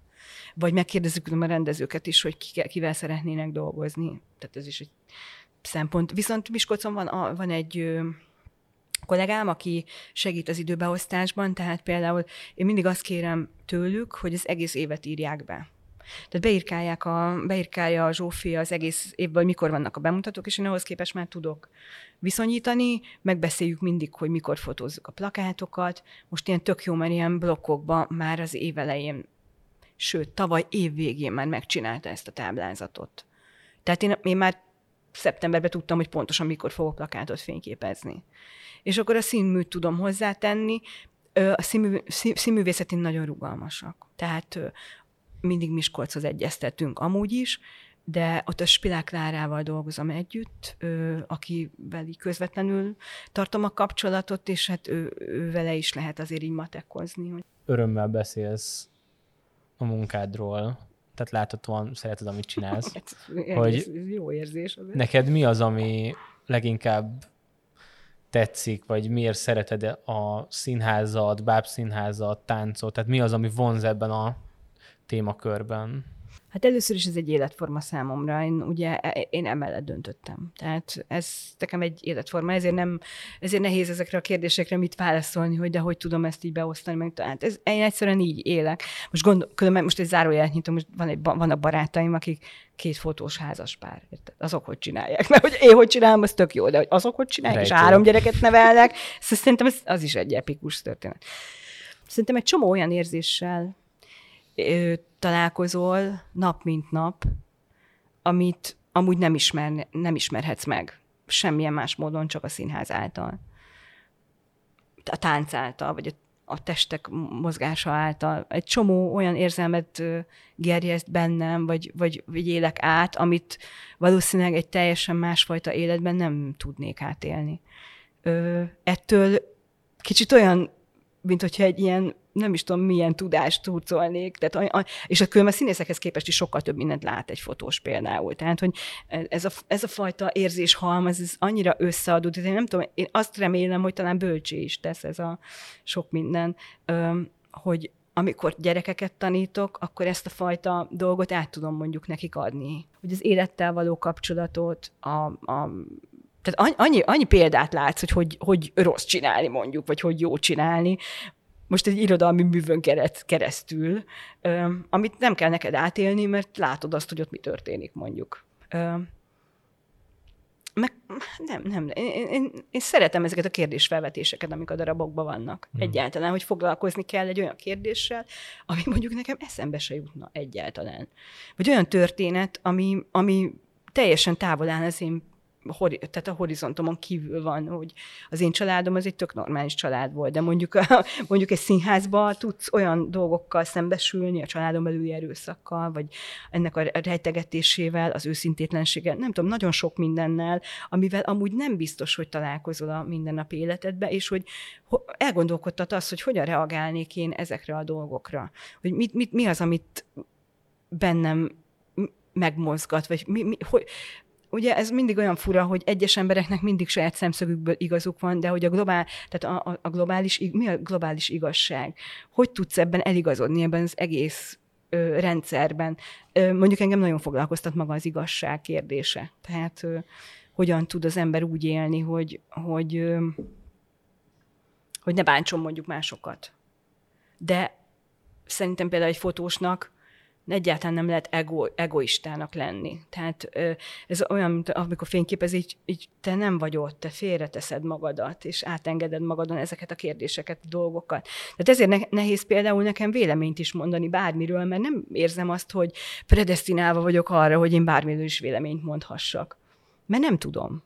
Speaker 2: Vagy megkérdezzük a rendezőket is, hogy kivel szeretnének dolgozni. Tehát ez is egy szempont. Viszont Miskolcon van, van egy kollégám, aki segít az időbeosztásban, tehát például én mindig azt kérem tőlük, hogy az egész évet írják be. Tehát beírkálják a, beírkálja a Zsófi az egész évből, mikor vannak a bemutatók, és én ahhoz képest már tudok viszonyítani, megbeszéljük mindig, hogy mikor fotózzuk a plakátokat. Most ilyen tök jó, mert ilyen blokkokban már az év elején, sőt, tavaly év végén már megcsinálta ezt a táblázatot. Tehát én, én már szeptemberben tudtam, hogy pontosan mikor fogok plakátot fényképezni. És akkor a színműt tudom hozzátenni, a színmű, színművészetén nagyon rugalmasak. Tehát mindig Miskolchoz egyeztetünk amúgy is, de ott a Spilák Klárával dolgozom együtt, ő, akivel így közvetlenül tartom a kapcsolatot, és hát ő, ő vele is lehet azért így matekozni.
Speaker 3: Örömmel beszélsz a munkádról, tehát láthatóan szereted, amit csinálsz. *laughs*
Speaker 2: Hát, hogy jó érzés.
Speaker 3: Azért. Neked mi az, ami leginkább tetszik, vagy miért szereted a színházat, bábszínházat, táncot, tehát mi az, ami vonz ebben a témakörben?
Speaker 2: Hát először is ez egy életforma számomra. Én ugye e, én emellett döntöttem. Tehát ez nekem egy életforma, ezért nem, ezért nehéz ezekre a kérdésekre mit válaszolni, hogy de hogy tudom ezt így beosztani, meg tehát ez, én egyszerűen így élek. Most gondol, különben most egy zárójelet nyitom, most van egy, vannak barátaim, akik két fotós házas pár. Azok hogy csinálják? *laughs* Mert hogy én hogy csinálom, az tök jó, de hogy azok hogy csinálják, Rejtő. és három gyereket nevelnek, szóval szerintem ez, az is egy epikus történet. Szerintem egy csomó olyan érzéssel találkozol nap mint nap, amit amúgy nem, ismer, nem ismerhetsz meg semmilyen más módon, csak a színház által. A tánc által, vagy a, a testek mozgása által. Egy csomó olyan érzelmet gerjeszt bennem, vagy, vagy, vagy élek át, amit valószínűleg egy teljesen másfajta életben nem tudnék átélni. Ö, ettől kicsit olyan, mint hogyha egy ilyen nem is tudom, milyen tudást turcolnék, tehát, a, a, és a különben színészekhez képest is sokkal több mindent lát egy fotós például. Tehát, hogy ez a, ez a fajta érzéshalmaz, ez annyira összeadódik, tehát én nem tudom, én azt remélem, hogy talán bölcsé is tesz ez a sok minden, hogy amikor gyerekeket tanítok, akkor ezt a fajta dolgot át tudom mondjuk nekik adni. Hogy az élettel való kapcsolatot, a, a tehát annyi, annyi példát látsz, hogy, hogy hogy rossz csinálni mondjuk, vagy hogy jó csinálni, most egy irodalmi művön keresztül, amit nem kell neked átélni, mert látod azt, hogy ott mi történik mondjuk. Meg, nem, nem. Én, én, én szeretem ezeket a kérdésfelvetéseket, amik a darabokban vannak. Hmm. Egyáltalán, hogy foglalkozni kell egy olyan kérdéssel, ami mondjuk nekem eszembe se jutna egyáltalán. Vagy olyan történet, ami, ami teljesen távol áll az én tehát a horizontomon kívül van, hogy az én családom az egy tök normális család volt, de mondjuk, a, mondjuk egy színházba tudsz olyan dolgokkal szembesülni, a családon belüli erőszakkal, vagy ennek a rejtegetésével, az őszintétlenséggel, nem tudom, nagyon sok mindennel, amivel amúgy nem biztos, hogy találkozol a mindennapi életedbe, és hogy elgondolkodtat azt, hogy hogyan reagálnék én ezekre a dolgokra. Hogy mit, mit, mi az, amit bennem megmozgat, vagy mi, mi, hogy, ugye ez mindig olyan fura, hogy egyes embereknek mindig saját szemszögükből igazuk van, de hogy a, globál, tehát a, a globális, mi a globális igazság? Hogy tudsz ebben eligazodni, ebben az egész ö, rendszerben? Ö, mondjuk engem nagyon foglalkoztat maga az igazság kérdése. Tehát ö, hogyan tud az ember úgy élni, hogy, hogy, ö, hogy ne bántson mondjuk másokat. De szerintem például egy fotósnak egyáltalán nem lehet ego, egoistának lenni. Tehát ez olyan, mint amikor fényképez, így, így te nem vagy ott, te félreteszed magadat, és átengeded magadon ezeket a kérdéseket, a dolgokat. Tehát ezért ne, nehéz például nekem véleményt is mondani bármiről, mert nem érzem azt, hogy predestinálva vagyok arra, hogy én bármiről is véleményt mondhassak. Mert nem tudom.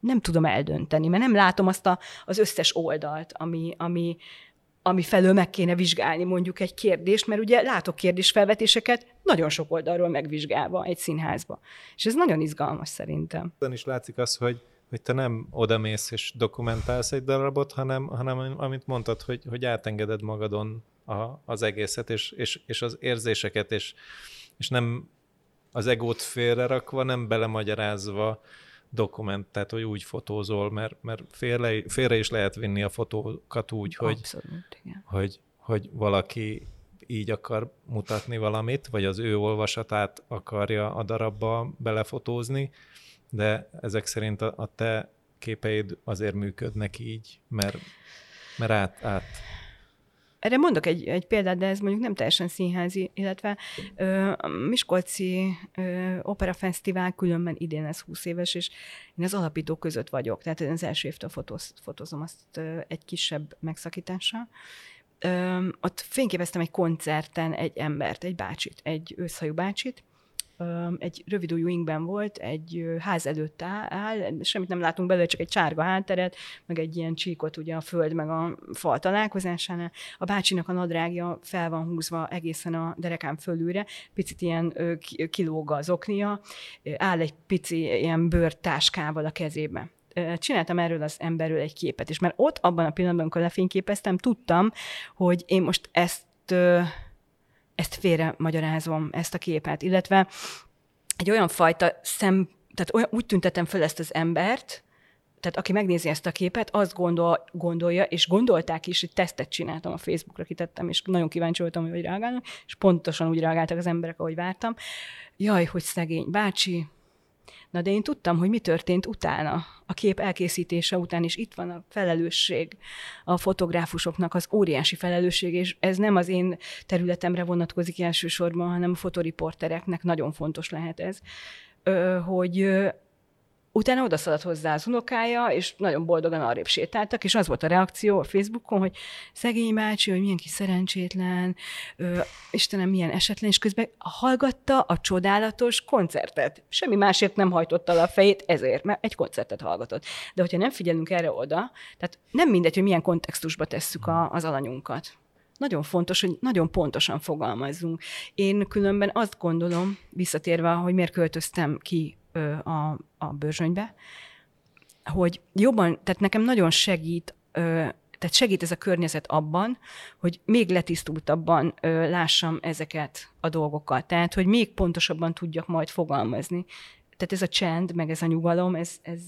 Speaker 2: Nem tudom eldönteni, mert nem látom azt a, az összes oldalt, ami, ami, ami felől meg kéne vizsgálni mondjuk egy kérdést, mert ugye látok kérdésfelvetéseket nagyon sok oldalról megvizsgálva egy színházba. És ez nagyon izgalmas szerintem.
Speaker 1: Ezen is látszik az, hogy hogy te nem odamész és dokumentálsz egy darabot, hanem, hanem amit mondtad, hogy, hogy átengeded magadon a, az egészet, és, és, és az érzéseket, és, és nem az egót félrerakva, nem belemagyarázva, dokument, tehát hogy úgy fotózol, mert, mert félre, félre is lehet vinni a fotókat úgy, hogy,
Speaker 2: Abszolút, igen.
Speaker 1: hogy, hogy valaki így akar mutatni valamit, vagy az ő olvasatát akarja a darabba belefotózni, de ezek szerint a, a te képeid azért működnek így, mert, mert át, át
Speaker 2: erre mondok egy, egy példát, de ez mondjuk nem teljesen színházi, illetve ö, a Miskolci ö, Opera Fesztivál különben idén ez 20 éves, és én az alapítók között vagyok, tehát az első évtől fotóz, fotózom azt ö, egy kisebb megszakítással. Ö, ott fényképeztem egy koncerten egy embert, egy bácsit, egy őszhajú bácsit, egy rövid ingben volt, egy ház előtt áll, semmit nem látunk belőle, csak egy csárga hátteret, meg egy ilyen csíkot ugye a föld meg a fal találkozásánál. A bácsinak a nadrágja fel van húzva egészen a derekán fölülre, picit ilyen kilóg az oknia, áll egy pici ilyen bőrtáskával a kezébe csináltam erről az emberről egy képet, és mert ott abban a pillanatban, amikor lefényképeztem, tudtam, hogy én most ezt ezt félre magyarázom, ezt a képet, illetve egy olyan fajta szem, tehát olyan, úgy tüntetem föl ezt az embert, tehát aki megnézi ezt a képet, azt gondol, gondolja, és gondolták is, hogy tesztet csináltam a Facebookra, kitettem, és nagyon kíváncsi voltam, hogy reagálnak, és pontosan úgy reagáltak az emberek, ahogy vártam. Jaj, hogy szegény bácsi, Na de én tudtam, hogy mi történt utána, a kép elkészítése után, és itt van a felelősség. A fotográfusoknak, az óriási felelősség, és ez nem az én területemre vonatkozik elsősorban, hanem a fotoriportereknek. Nagyon fontos lehet ez, hogy Utána odaszaladt hozzá az unokája, és nagyon boldogan arrébb sétáltak, és az volt a reakció a Facebookon, hogy szegény bácsi, hogy milyen kis szerencsétlen, ö, Istenem, milyen esetlen, és közben hallgatta a csodálatos koncertet. Semmi másért nem hajtotta le a fejét, ezért, mert egy koncertet hallgatott. De hogyha nem figyelünk erre oda, tehát nem mindegy, hogy milyen kontextusba tesszük a, az alanyunkat. Nagyon fontos, hogy nagyon pontosan fogalmazzunk. Én különben azt gondolom, visszatérve, hogy miért költöztem ki a, a bőrzsönybe, hogy jobban, tehát nekem nagyon segít, tehát segít ez a környezet abban, hogy még letisztultabban lássam ezeket a dolgokat. Tehát, hogy még pontosabban tudjak majd fogalmazni. Tehát ez a csend, meg ez a nyugalom, ez, ez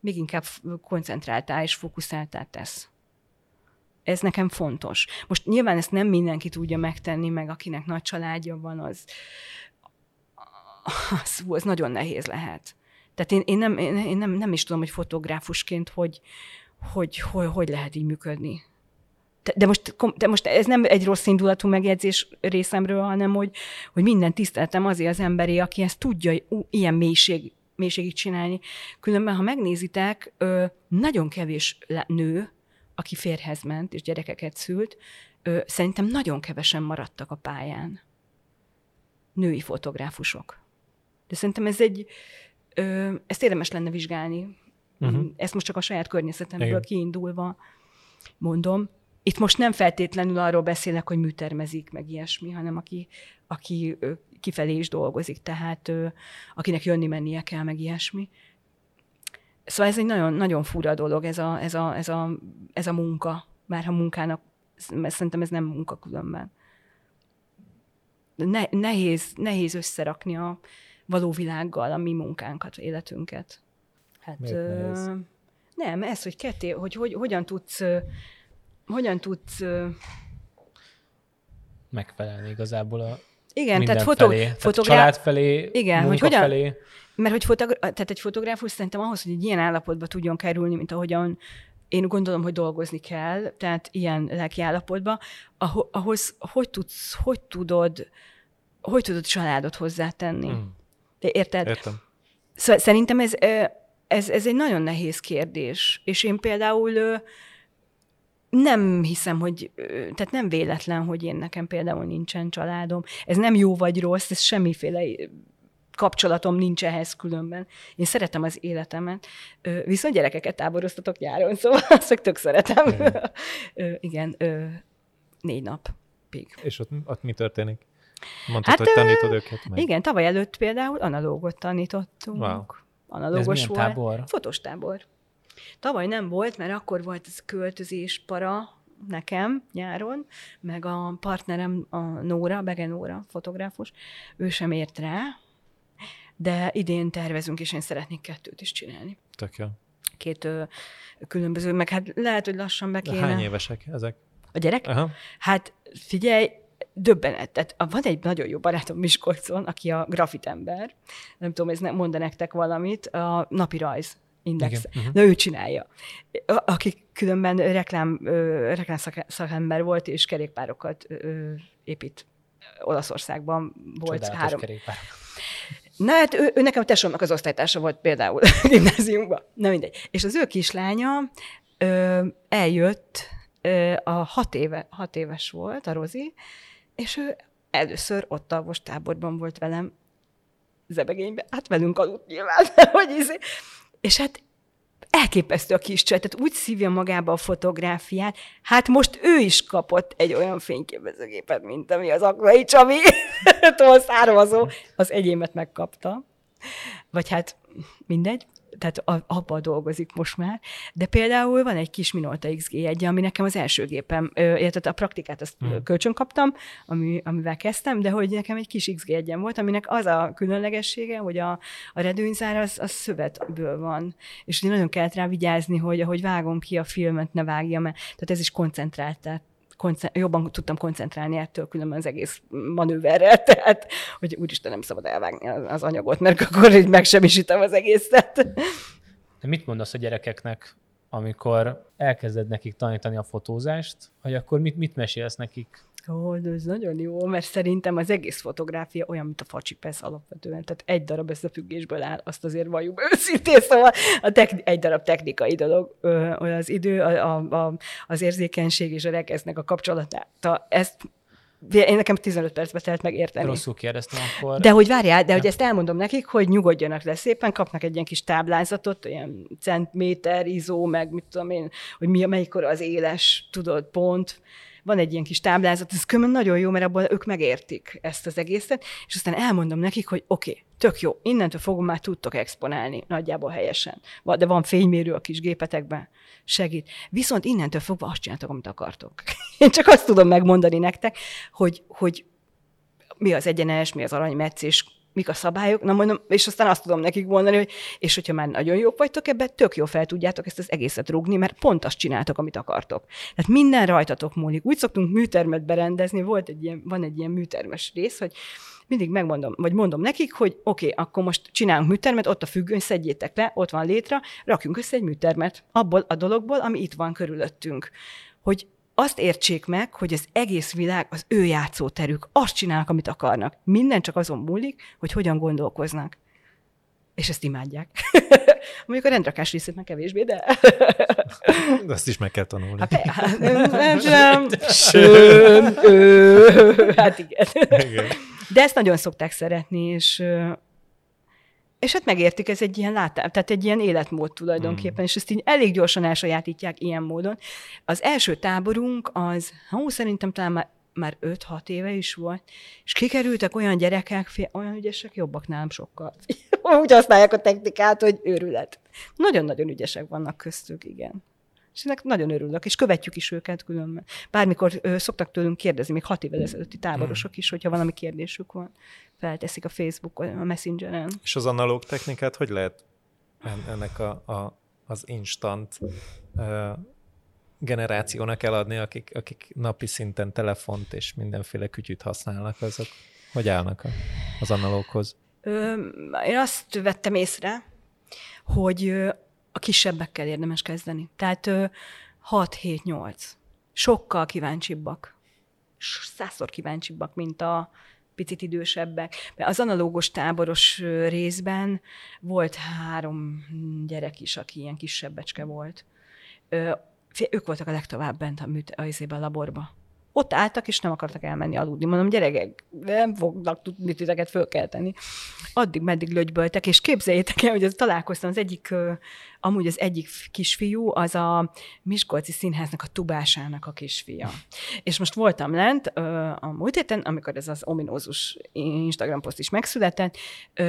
Speaker 2: még inkább koncentráltá és fókuszáltá tesz. Ez nekem fontos. Most nyilván ezt nem mindenki tudja megtenni, meg akinek nagy családja van, az, az, az nagyon nehéz lehet. Tehát én, én, nem, én, nem, nem is tudom, hogy fotográfusként hogy, hogy, hogy, hogy lehet így működni. De most, de most ez nem egy rossz indulatú megjegyzés részemről, hanem hogy, hogy minden tiszteltem azért az emberé, aki ezt tudja ilyen mélység, mélységig csinálni. Különben, ha megnézitek, nagyon kevés nő, aki férhez ment és gyerekeket szült, szerintem nagyon kevesen maradtak a pályán. Női fotográfusok. De szerintem ez egy, ö, ezt érdemes lenne vizsgálni. Uh-huh. Ezt most csak a saját környezetemből Igen. kiindulva mondom. Itt most nem feltétlenül arról beszélek, hogy műtermezik, meg ilyesmi, hanem aki, aki ö, kifelé is dolgozik, tehát ö, akinek jönni-mennie kell, meg ilyesmi. Szóval ez egy nagyon, nagyon fura dolog, ez a, ez a, ez a, ez a munka, bár ha munkának, szerintem ez nem munka különben. Ne, nehéz, nehéz összerakni a, való világgal a mi munkánkat, életünket. Hát ö, nem, ez, hogy ketté, hogy, hogy hogyan tudsz, hogyan tudsz
Speaker 3: megfelelni igazából a
Speaker 2: igen, tehát, fotó,
Speaker 3: felé, tehát család felé, igen, hogy hogyan, felé.
Speaker 2: Mert hogy fotogra- tehát egy fotográfus szerintem ahhoz, hogy egy ilyen állapotba tudjon kerülni, mint ahogyan én gondolom, hogy dolgozni kell, tehát ilyen lelki állapotba, ahhoz hogy tudsz, hogy tudod, hogy tudod családot hozzátenni. Hmm. De érted?
Speaker 1: Értem.
Speaker 2: Szóval szerintem ez, ez, ez egy nagyon nehéz kérdés. És én például nem hiszem, hogy, tehát nem véletlen, hogy én nekem például nincsen családom. Ez nem jó vagy rossz, ez semmiféle kapcsolatom nincs ehhez különben. Én szeretem az életemet, viszont gyerekeket táboroztatok nyáron, *laughs* szóval azt tök szeretem. Igen, Igen négy napig.
Speaker 1: És ott, ott mi történik? Mondtad, hát, hogy tanítod őket meg.
Speaker 2: Igen, tavaly előtt például analógot tanítottunk.
Speaker 1: Wow.
Speaker 2: Analógos
Speaker 3: Ez
Speaker 2: volt.
Speaker 3: tábor?
Speaker 2: Fotós tábor. Tavaly nem volt, mert akkor volt ez költözés para nekem nyáron, meg a partnerem, a Nóra, Bege Nóra, fotográfus, ő sem ért rá, de idén tervezünk, és én szeretnék kettőt is csinálni.
Speaker 1: Tök jó.
Speaker 2: Két ö, különböző, meg hát lehet, hogy lassan be kéne.
Speaker 1: De hány évesek ezek?
Speaker 2: A gyerek?
Speaker 1: Aha.
Speaker 2: Hát figyelj, döbbenet. Tehát van egy nagyon jó barátom Miskolcon, aki a grafitember, nem tudom, ez mond nektek valamit, a napi rajz Index.
Speaker 3: Igen. Mhm.
Speaker 2: Na ő csinálja. Aki különben reklám, ö, reklám szak- szakember volt, és kerékpárokat ö, épít. Olaszországban volt
Speaker 3: Csodálatos
Speaker 2: három.
Speaker 3: kerékpár.
Speaker 2: Na hát ő, ő nekem a tesómnak az osztálytársa volt például *laughs* a gimnáziumban. Na mindegy. És az ő kislánya ö, eljött, ö, a hat, éve, hat éves volt, a Rozi, és ő először ott a táborban volt velem zebegényben. Hát velünk aludt nyilván, *laughs* hogy izé. És hát elképesztő a kis csaj, tehát úgy szívja magába a fotográfiát. Hát most ő is kapott egy olyan fényképezőgépet, mint ami az Aklai Csabi *laughs* tól származó. Az egyémet megkapta. Vagy hát mindegy, tehát a- abban dolgozik most már. De például van egy kis Minolta XG1, ami nekem az első gépem, illetve a praktikát azt hmm. kölcsön kaptam, ami, amivel kezdtem, de hogy nekem egy kis XG1 volt, aminek az a különlegessége, hogy a, a redőnyzár az, az szövetből van, és ugye nagyon kellett rá vigyázni, hogy ahogy vágom ki a filmet, ne vágjam el. Tehát ez is koncentrált, tehát koncent- jobban tudtam koncentrálni ettől különben az egész manőverrel, *laughs* tehát hogy úristen nem szabad elvágni az anyagot, mert akkor így megsemmisítem az egészet.
Speaker 3: De mit mondasz a gyerekeknek, amikor elkezded nekik tanítani a fotózást, hogy akkor mit, mit mesélsz nekik?
Speaker 2: De ez nagyon jó, mert szerintem az egész fotográfia olyan, mint a facsipesz alapvetően. Tehát egy darab összefüggésből áll, azt azért valljuk őszintén, szóval a techni- egy darab technikai dolog, ö, az idő, a, a, a, az érzékenység és a rekesznek a kapcsolata. Ezt én nekem 15 percbe telt megérteni.
Speaker 3: Rosszul kérdeztem akkor.
Speaker 2: De hogy várjál, de hogy ezt elmondom nekik, hogy nyugodjanak le szépen, kapnak egy ilyen kis táblázatot, olyan centiméter, izó, meg mit tudom én, hogy mi, melyikkor az éles, tudod, pont. Van egy ilyen kis táblázat, ez különben nagyon jó, mert abból ők megértik ezt az egészet, és aztán elmondom nekik, hogy oké, okay, tök jó, innentől fogom már tudtok exponálni, nagyjából helyesen. De van fénymérő a kis gépetekben, segít. Viszont innentől fogva azt csináltok, amit akartok. *laughs* Én csak azt tudom megmondani nektek, hogy, hogy mi az egyenes, mi az aranymetszés, mik a szabályok, na mondom, és aztán azt tudom nekik mondani, hogy és hogyha már nagyon jók vagytok ebben, tök jó fel tudjátok ezt az egészet rúgni, mert pont azt csináltok, amit akartok. Tehát minden rajtatok múlik. Úgy szoktunk műtermet berendezni, volt egy ilyen, van egy ilyen műtermes rész, hogy mindig megmondom, vagy mondom nekik, hogy oké, okay, akkor most csinálunk műtermet, ott a függöny, szedjétek le, ott van létre, rakjunk össze egy műtermet abból a dologból, ami itt van körülöttünk. Hogy azt értsék meg, hogy az egész világ az ő játszóterük. Azt csinálnak, amit akarnak. Minden csak azon múlik, hogy hogyan gondolkoznak. És ezt imádják. *laughs* Mondjuk a rendrakás részét meg kevésbé, de...
Speaker 1: Azt is meg kell tanulni.
Speaker 2: Hát, pe- hát, nem, *laughs* nem, Sön, ö, *laughs* hát igen.
Speaker 1: Igen.
Speaker 2: De ezt nagyon szokták szeretni, és ö, és hát megértik, ez egy ilyen látá, tehát egy ilyen életmód tulajdonképpen, mm. és ezt így elég gyorsan elsajátítják ilyen módon. Az első táborunk az, hú, szerintem talán már már 5-6 éve is volt, és kikerültek olyan gyerekek, olyan ügyesek, jobbak nálam sokkal. *laughs* Úgy használják a technikát, hogy őrület. Nagyon-nagyon ügyesek vannak köztük, igen. És ennek nagyon örülök, és követjük is őket különben. Bármikor ö, szoktak tőlünk kérdezni, még hat évvel ezelőtti táborosok is, hogyha valami kérdésük van, felteszik a Facebookon, a Messengeren.
Speaker 1: És az analóg technikát hogy lehet en- ennek a, a, az instant uh, generációnak eladni, akik, akik napi szinten telefont és mindenféle kütyüt használnak, azok hogy állnak a- az analóghoz?
Speaker 2: Ö, én azt vettem észre, hogy ö, a kisebbekkel érdemes kezdeni. Tehát ö, 6-7-8. Sokkal kíváncsibbak. Százszor kíváncsibbak, mint a picit idősebbek. Mert az analógos táboros részben volt három gyerek is, aki ilyen kisebbecske volt. Ők voltak a legtovább bent a, műt, a, a laborba. Ott álltak, és nem akartak elmenni aludni. Mondom, gyerekek, nem fognak tudni titeket fölkelteni. Addig, meddig lögyböltek, és képzeljétek el, hogy találkoztam az egyik, amúgy az egyik kisfiú, az a Miskolci Színháznak a tubásának a kisfia. És most voltam lent a múlt héten, amikor ez az ominózus Instagram poszt is megszületett,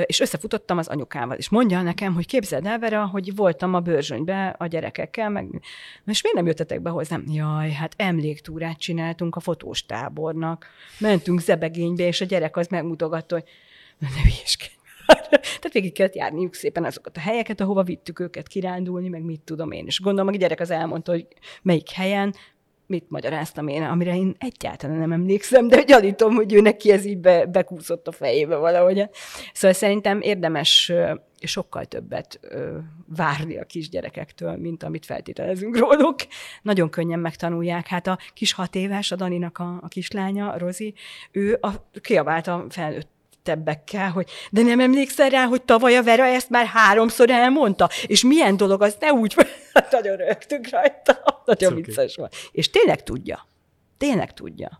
Speaker 2: és összefutottam az anyukával, és mondja nekem, hogy képzeld el, Vera, hogy voltam a bőrzsönybe a gyerekekkel, meg és miért nem jöttetek be hozzám? Jaj, hát emléktúrát csináltunk a fotós tábornak, mentünk zebegénybe, és a gyerek az megmutogatta, hogy ne hülyeskedj. *laughs* Tehát végig kellett járniuk szépen azokat a helyeket, ahova vittük őket kirándulni, meg mit tudom én. És gondolom, a gyerek az elmondta, hogy melyik helyen, mit magyaráztam én, amire én egyáltalán nem emlékszem, de gyanítom, hogy ő neki ez így be, bekúszott a fejébe valahogy. Szóval szerintem érdemes sokkal többet várni a kisgyerekektől, mint amit feltételezünk róluk. Nagyon könnyen megtanulják. Hát a kis hat éves, a Daninak a, a kislánya, Rozi, ő a, kiabált a felnőtt tebbekkel, hogy de nem emlékszel rá, hogy tavaly a Vera ezt már háromszor elmondta, és milyen dolog, az ne úgy, *laughs* hát nagyon rögtünk rajta, *laughs* nagyon okay. vicces volt. És tényleg tudja. Tényleg tudja. *laughs*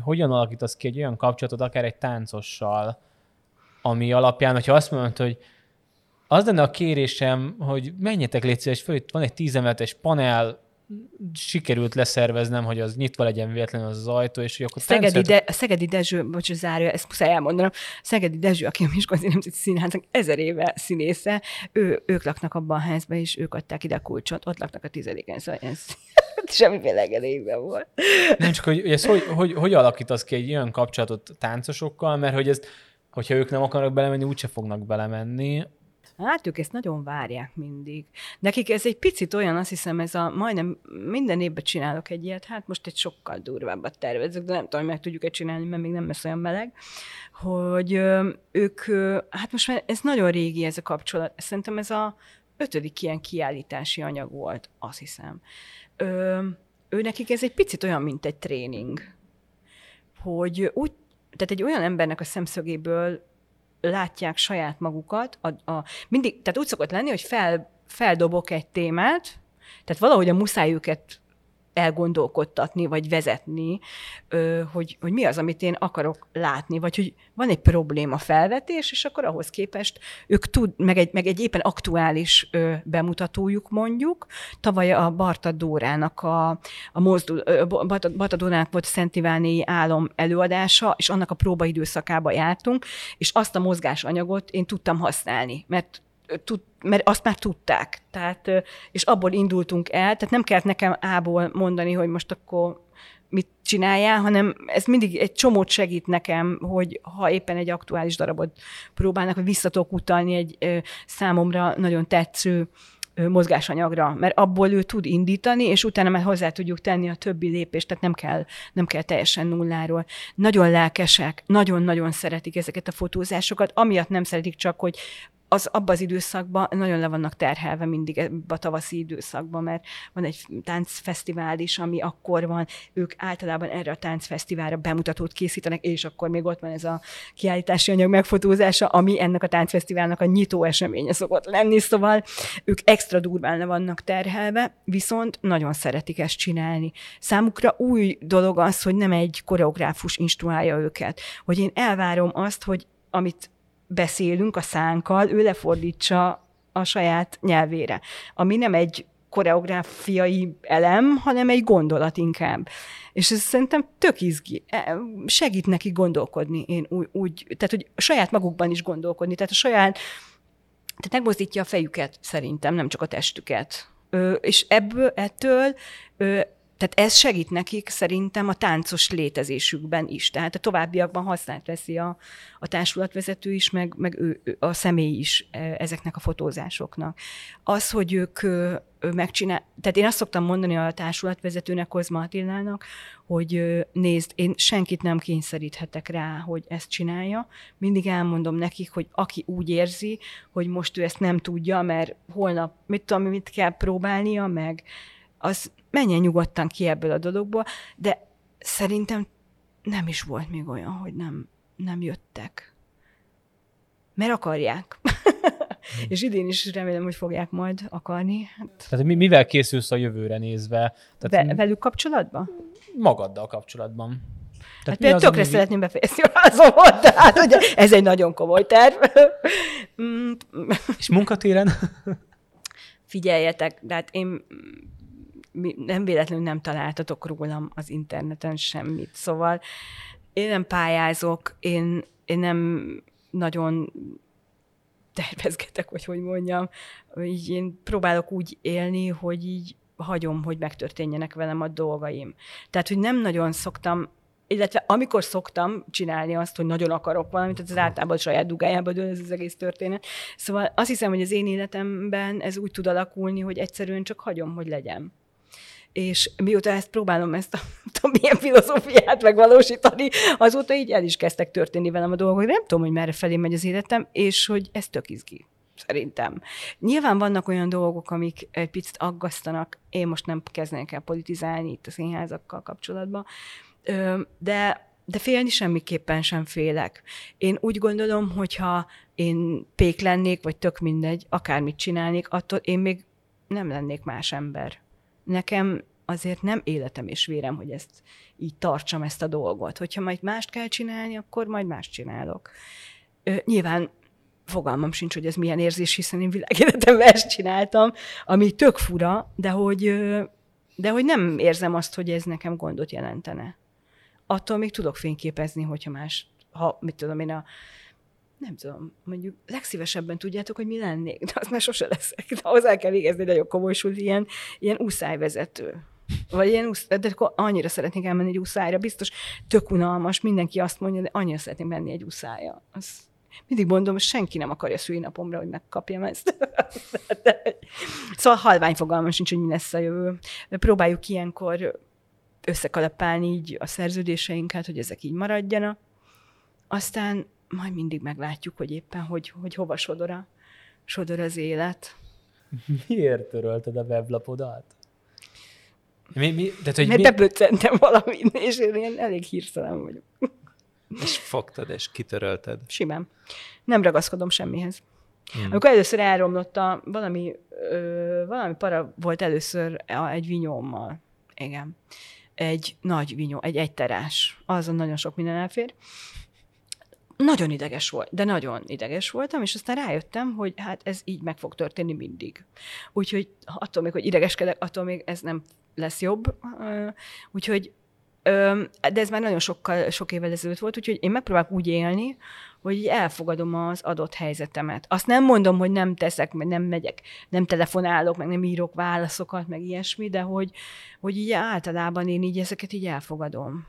Speaker 3: Hogyan alakítasz ki egy olyan kapcsolatot, akár egy táncossal, ami alapján, hogyha azt mondod, hogy az lenne a kérésem, hogy menjetek légy szíves föl, itt van egy tízemeletes panel, sikerült leszerveznem, hogy az nyitva legyen véletlenül az, az ajtó, és hogy akkor
Speaker 2: Szegedi, de, Szegedi Dezső, bocs, zárja, ezt muszáj elmondanom, Szegedi Dezső, aki a Miskolci Nemzeti Színháznak ezer éve színésze, ő, ők laknak abban a házban, és ők adták ide a kulcsot, ott laknak a tizediken, szóval ez *laughs* semmiféle engedélyben volt.
Speaker 3: Nem csak, hogy, hogy, ez hogy, hogy, hogy alakítasz ki egy olyan kapcsolatot táncosokkal, mert hogy ezt hogyha ők nem akarnak belemenni, úgyse fognak belemenni.
Speaker 2: Hát ők ezt nagyon várják mindig. Nekik ez egy picit olyan, azt hiszem, ez a majdnem minden évben csinálok egy ilyet, hát most egy sokkal durvábbat tervezek, de nem tudom, hogy meg tudjuk-e csinálni, mert még nem lesz olyan meleg, hogy ők, hát most már ez nagyon régi ez a kapcsolat. Szerintem ez a ötödik ilyen kiállítási anyag volt, azt hiszem. Ö, ő nekik ez egy picit olyan, mint egy tréning, hogy úgy tehát egy olyan embernek a szemszögéből látják saját magukat, a, a, mindig, tehát úgy szokott lenni, hogy fel, feldobok egy témát, tehát valahogy a muszáj őket elgondolkodtatni, vagy vezetni, hogy, hogy mi az, amit én akarok látni, vagy hogy van egy probléma felvetés, és akkor ahhoz képest ők tud, meg egy, meg egy éppen aktuális bemutatójuk mondjuk. Tavaly a Barta Dórának a, a mozdul, Barta, Dórának volt Szent Ivánéi álom előadása, és annak a próbaidőszakába jártunk, és azt a mozgásanyagot én tudtam használni, mert tud, mert azt már tudták. Tehát, és abból indultunk el, tehát nem kellett nekem ából mondani, hogy most akkor mit csináljál, hanem ez mindig egy csomót segít nekem, hogy ha éppen egy aktuális darabot próbálnak, hogy visszatok utalni egy számomra nagyon tetsző mozgásanyagra, mert abból ő tud indítani, és utána már hozzá tudjuk tenni a többi lépést, tehát nem kell, nem kell teljesen nulláról. Nagyon lelkesek, nagyon-nagyon szeretik ezeket a fotózásokat, amiatt nem szeretik csak, hogy az abban az időszakban nagyon le vannak terhelve mindig a tavaszi időszakban, mert van egy táncfesztivál is, ami akkor van, ők általában erre a táncfesztiválra bemutatót készítenek, és akkor még ott van ez a kiállítási anyag megfotózása, ami ennek a táncfesztiválnak a nyitó eseménye szokott lenni, szóval ők extra durván le vannak terhelve, viszont nagyon szeretik ezt csinálni. Számukra új dolog az, hogy nem egy koreográfus instruálja őket, hogy én elvárom azt, hogy amit beszélünk a szánkkal, ő lefordítsa a saját nyelvére, ami nem egy koreográfiai elem, hanem egy gondolat inkább. És ez szerintem tök izgi. E, segít neki gondolkodni, én úgy, úgy, tehát hogy saját magukban is gondolkodni, tehát a saját, tehát megmozdítja a fejüket szerintem, nem csak a testüket. Ö, és ebből, ettől ö, tehát ez segít nekik szerintem a táncos létezésükben is. Tehát a továbbiakban használt veszi a, a társulatvezető is, meg, meg ő, a személy is e, ezeknek a fotózásoknak. Az, hogy ők megcsinál, tehát én azt szoktam mondani a társulatvezetőnek, Kozma Attilának, hogy nézd, én senkit nem kényszeríthetek rá, hogy ezt csinálja. Mindig elmondom nekik, hogy aki úgy érzi, hogy most ő ezt nem tudja, mert holnap mit tudom, mit kell próbálnia, meg az menjen nyugodtan ki ebből a dologból, de szerintem nem is volt még olyan, hogy nem, nem jöttek. Mert akarják. Hmm. *laughs* és idén is remélem, hogy fogják majd akarni.
Speaker 3: Hát... Tehát mivel készülsz a jövőre nézve?
Speaker 2: Tehát Ve- velük kapcsolatban?
Speaker 3: Magaddal kapcsolatban.
Speaker 2: Tehát hát például tökre ami... szeretném befejezni a házomat, tehát ugye, ez egy nagyon komoly terv.
Speaker 3: és munkatéren? *laughs*
Speaker 2: Figyeljetek, de hát én nem véletlenül nem találtatok rólam az interneten semmit. Szóval én nem pályázok, én, én nem nagyon tervezgetek, vagy hogy mondjam. Így én próbálok úgy élni, hogy így hagyom, hogy megtörténjenek velem a dolgaim. Tehát, hogy nem nagyon szoktam illetve amikor szoktam csinálni azt, hogy nagyon akarok valamit, az általában a saját dugájába dől ez az egész történet. Szóval azt hiszem, hogy az én életemben ez úgy tud alakulni, hogy egyszerűen csak hagyom, hogy legyen és mióta ezt próbálom, ezt a *laughs* tudom, milyen filozófiát megvalósítani, azóta így el is kezdtek történni velem a dolgok. Nem tudom, hogy merre felé megy az életem, és hogy ez tök izgi szerintem. Nyilván vannak olyan dolgok, amik egy picit aggasztanak, én most nem kezdenek el politizálni itt a színházakkal kapcsolatban, de, de félni semmiképpen sem félek. Én úgy gondolom, hogyha én pék lennék, vagy tök mindegy, akármit csinálnék, attól én még nem lennék más ember. Nekem azért nem életem és vérem, hogy ezt így tartsam ezt a dolgot. Hogyha majd mást kell csinálni, akkor majd mást csinálok. Ö, nyilván fogalmam sincs, hogy ez milyen érzés, hiszen én világéletemben *laughs* ezt csináltam, ami tök fura, de hogy, de hogy nem érzem azt, hogy ez nekem gondot jelentene. Attól még tudok fényképezni, hogyha más, ha, mit tudom én, a, nem tudom, mondjuk legszívesebben tudjátok, hogy mi lennék, de az már sose leszek. De ahhoz el kell végezni nagyon komoly ilyen, ilyen úszájvezető. Vagy ilyen, úsz, de akkor annyira szeretnék elmenni egy úszájra, biztos tök unalmas, mindenki azt mondja, de annyira szeretnék menni egy úszája. Az, mindig mondom, senki nem akarja szülinapomra, hogy megkapjam ezt. *laughs* de, szóval halvány fogalmam sincs, hogy mi lesz a jövő. Próbáljuk ilyenkor összekalapálni így a szerződéseinket, hogy ezek így maradjanak. Aztán majd mindig meglátjuk, hogy éppen hogy, hogy hova sodor, a, sodor az élet.
Speaker 3: Miért törölted a weblapodat? Mi, mi,
Speaker 2: tehát, hogy Mert mi... beböccentem valamit, és én ilyen elég hírszelen vagyok.
Speaker 1: És fogtad, és kitörölted.
Speaker 2: Simán. Nem ragaszkodom semmihez. Hmm. Amikor először elromlott a, valami, ö, valami para volt először egy vinyómmal. Igen. Egy nagy vinyó, egy egyterás. Azon nagyon sok minden elfér nagyon ideges volt, de nagyon ideges voltam, és aztán rájöttem, hogy hát ez így meg fog történni mindig. Úgyhogy attól még, hogy idegeskedek, attól még ez nem lesz jobb. Úgyhogy de ez már nagyon sokkal, sok évvel ezelőtt volt, úgyhogy én megpróbálok úgy élni, hogy elfogadom az adott helyzetemet. Azt nem mondom, hogy nem teszek, meg nem megyek, nem telefonálok, meg nem írok válaszokat, meg ilyesmi, de hogy, hogy így általában én így ezeket így elfogadom.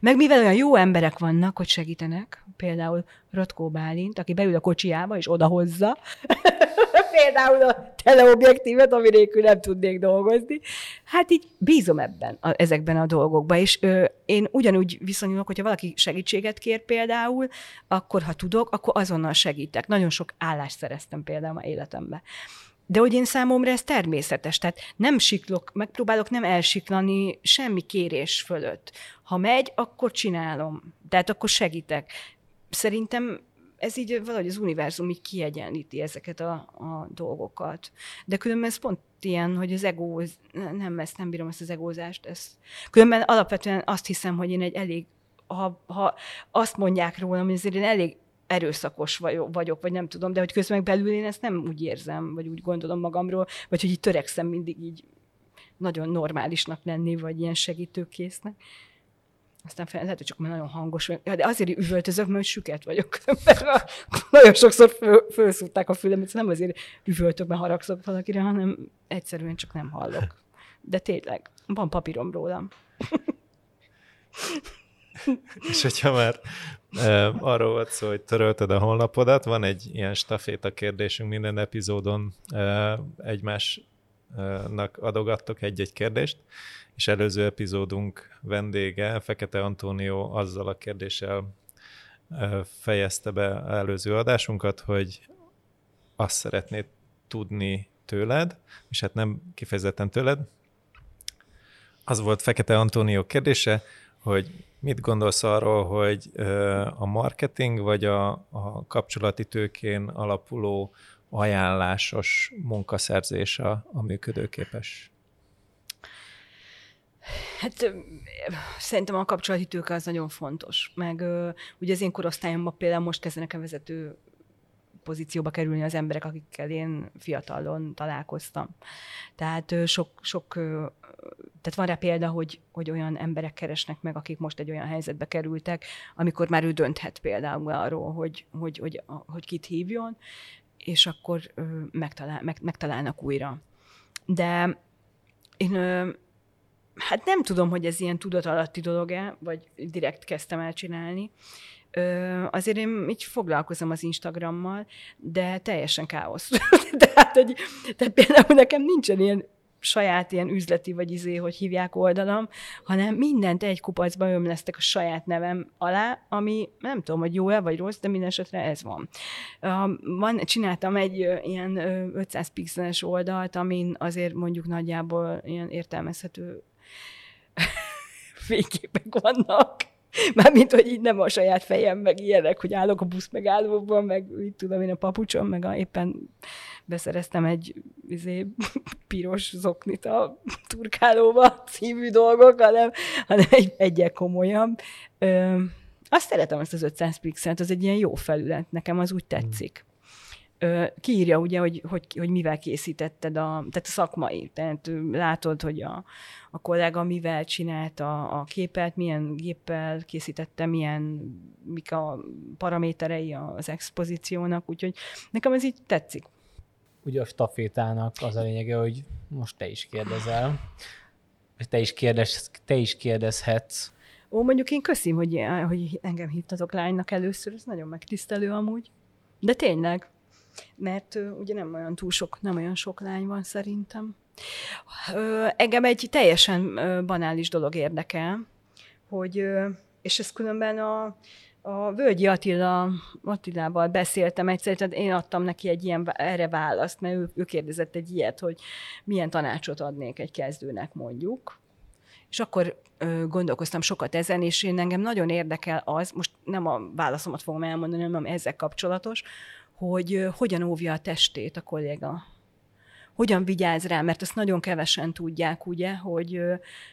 Speaker 2: Meg mivel olyan jó emberek vannak, hogy segítenek, például Rotkó Bálint, aki beül a kocsiába és odahozza, *laughs* például a teleobjektívet, ami nélkül nem tudnék dolgozni. Hát így bízom ebben, a, ezekben a dolgokban, és ö, én ugyanúgy viszonyulok, hogyha valaki segítséget kér például, akkor ha tudok, akkor azonnal segítek. Nagyon sok állást szereztem például a életemben. De hogy én számomra ez természetes, tehát nem siklok, megpróbálok nem elsiklani semmi kérés fölött. Ha megy, akkor csinálom. Tehát akkor segítek. Szerintem ez így valahogy az univerzum így kiegyenlíti ezeket a, a dolgokat. De különben ez pont ilyen, hogy az ego, nem, ezt nem bírom ezt az egózást. Ezt. Különben alapvetően azt hiszem, hogy én egy elég, ha, ha azt mondják rólam, hogy azért én elég erőszakos vagyok, vagy nem tudom, de hogy közben meg belül én ezt nem úgy érzem, vagy úgy gondolom magamról, vagy hogy így törekszem mindig így nagyon normálisnak lenni, vagy ilyen segítőkésznek. Aztán fel, lehet, hogy csak már nagyon hangos vagyok. De azért üvöltözök, mert süket vagyok. *laughs* nagyon sokszor föl, fölszúrták a fülem, nem azért üvöltök, mert haragszok valakire, hanem egyszerűen csak nem hallok. De tényleg, van papírom rólam. *laughs* *laughs*
Speaker 1: És hogyha már e, arról volt szó, hogy törölted a honlapodat, van egy ilyen staféta kérdésünk minden epizódon, e, egymásnak adogattok egy-egy kérdést, és előző epizódunk vendége, Fekete Antónió azzal a kérdéssel fejezte be előző adásunkat, hogy azt szeretnéd tudni tőled, és hát nem kifejezetten tőled, az volt Fekete Antónió kérdése, hogy Mit gondolsz arról, hogy a marketing vagy a, a kapcsolati tőkén alapuló ajánlásos munkaszerzés a, a működőképes?
Speaker 2: Hát szerintem a kapcsolati tőke az nagyon fontos. Meg ugye az én korosztályomban például most kezdenek a vezető pozícióba kerülni az emberek, akikkel én fiatalon találkoztam. Tehát sok, sok tehát van rá példa, hogy, hogy olyan emberek keresnek meg, akik most egy olyan helyzetbe kerültek, amikor már ő dönthet például arról, hogy, hogy, hogy, hogy kit hívjon, és akkor megtalál, meg, megtalálnak újra. De én hát nem tudom, hogy ez ilyen tudatalatti dolog-e, vagy direkt kezdtem el csinálni, Ö, azért én így foglalkozom az Instagrammal, de teljesen káosz. *laughs* tehát, hogy, tehát például nekem nincsen ilyen saját ilyen üzleti, vagy izé, hogy hívják oldalam, hanem mindent egy kupacba ömlesztek a saját nevem alá, ami nem tudom, hogy jó-e vagy rossz, de minden esetre ez van. van csináltam egy ilyen 500 pixeles oldalt, amin azért mondjuk nagyjából ilyen értelmezhető *laughs* fényképek vannak, *laughs* Mármint, hogy így nem a saját fejem, meg ilyenek, hogy állok a busz megállóban, meg így tudom én a papucsom, meg a, éppen beszereztem egy izé, *laughs* piros zoknit a turkálóba című dolgok, hanem, hanem egy, egyel komolyabb. Ö, azt szeretem ezt az 500 pixelt, az egy ilyen jó felület, nekem az úgy tetszik kiírja ugye, hogy, hogy, hogy mivel készítetted a, tehát a szakmai, tehát látod, hogy a, a kollega mivel csinálta a képet, milyen géppel készítette, milyen, mik a paraméterei az expozíciónak, úgyhogy nekem ez így tetszik.
Speaker 3: Ugye a stafétának az a lényege, hogy most te is kérdezel, te is, kérdez, te is kérdezhetsz.
Speaker 2: Ó, mondjuk én köszim, hogy, hogy engem hívtatok lánynak először, ez nagyon megtisztelő amúgy. De tényleg, mert ugye nem olyan túl sok, nem olyan sok lány van szerintem. Engem egy teljesen banális dolog érdekel, hogy, és ez különben a, a Völgyi Attila, Attilával beszéltem egyszer, tehát én adtam neki egy ilyen erre választ, mert ő, ő kérdezett egy ilyet, hogy milyen tanácsot adnék egy kezdőnek mondjuk. És akkor ö, gondolkoztam sokat ezen, és én engem nagyon érdekel az, most nem a válaszomat fogom elmondani, hanem ezzel kapcsolatos, hogy hogyan óvja a testét a kolléga. Hogyan vigyáz rá, mert ezt nagyon kevesen tudják, ugye, hogy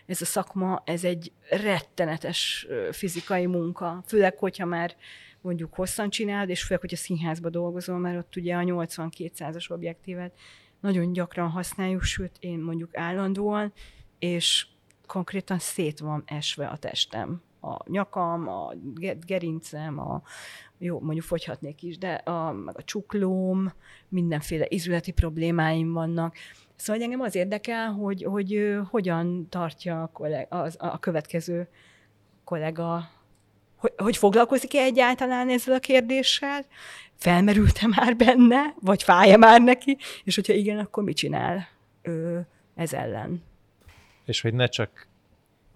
Speaker 2: ez a szakma, ez egy rettenetes fizikai munka, főleg, hogyha már mondjuk hosszan csinálod, és főleg, hogyha színházba dolgozol, mert ott ugye a 8200-as objektívet nagyon gyakran használjuk, sőt, én mondjuk állandóan, és konkrétan szét van esve a testem. A nyakam, a gerincem, a, jó, mondjuk fogyhatnék is, de a, meg a csuklóm, mindenféle izületi problémáim vannak. Szóval engem az érdekel, hogy, hogy hogyan tartja a, kollega, az, a következő kollega, hogy, hogy foglalkozik-e egyáltalán ezzel a kérdéssel, felmerült-e már benne, vagy fáj már neki, és hogyha igen, akkor mit csinál ő ez ellen.
Speaker 1: És hogy ne csak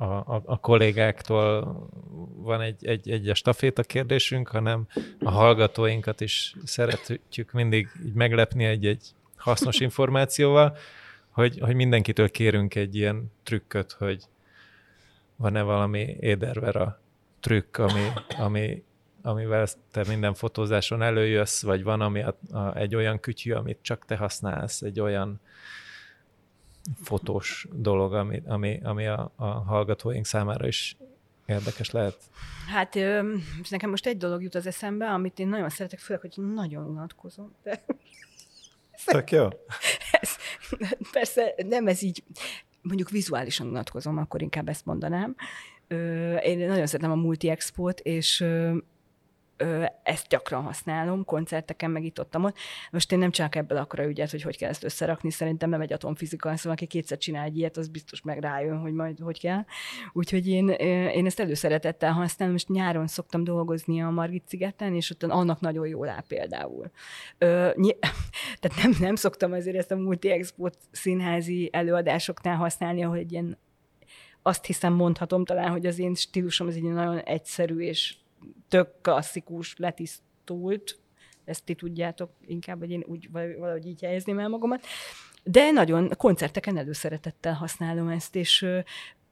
Speaker 1: a, a, a kollégáktól van egy, egy, egy a staféta kérdésünk, hanem a hallgatóinkat is szeretjük mindig így meglepni egy-egy hasznos információval, hogy, hogy mindenkitől kérünk egy ilyen trükköt, hogy van-e valami édervera trükk, ami, ami, amivel te minden fotózáson előjössz, vagy van ami a, a, egy olyan kütyű, amit csak te használsz, egy olyan fotós dolog, ami, ami, ami a, a hallgatóink számára is érdekes lehet?
Speaker 2: Hát nekem most egy dolog jut az eszembe, amit én nagyon szeretek, főleg, hogy nagyon unatkozom. De...
Speaker 1: Tök jó. *laughs*
Speaker 2: Ez, persze nem ez így, mondjuk vizuálisan unatkozom, akkor inkább ezt mondanám. Én nagyon szeretem a multi-expót, és ezt gyakran használom, koncerteken, meg itt ott, ott. Most én nem csak ebből akkora ügyet, hogy hogy kell ezt összerakni, szerintem nem egy atomfizika, szóval aki kétszer csinál egy ilyet, az biztos meg rájön, hogy majd hogy kell. Úgyhogy én, én ezt előszeretettel használom, most nyáron szoktam dolgozni a Margit szigeten, és ott annak nagyon jól áll például. Ö, ny- *laughs* tehát nem, nem szoktam azért ezt a multi színházi előadásoknál használni, ahol egy ilyen azt hiszem mondhatom talán, hogy az én stílusom az egy nagyon egyszerű és tök klasszikus, letisztult, ezt ti tudjátok inkább, hogy én úgy valahogy így helyezném el magamat, de nagyon koncerteken előszeretettel használom ezt, és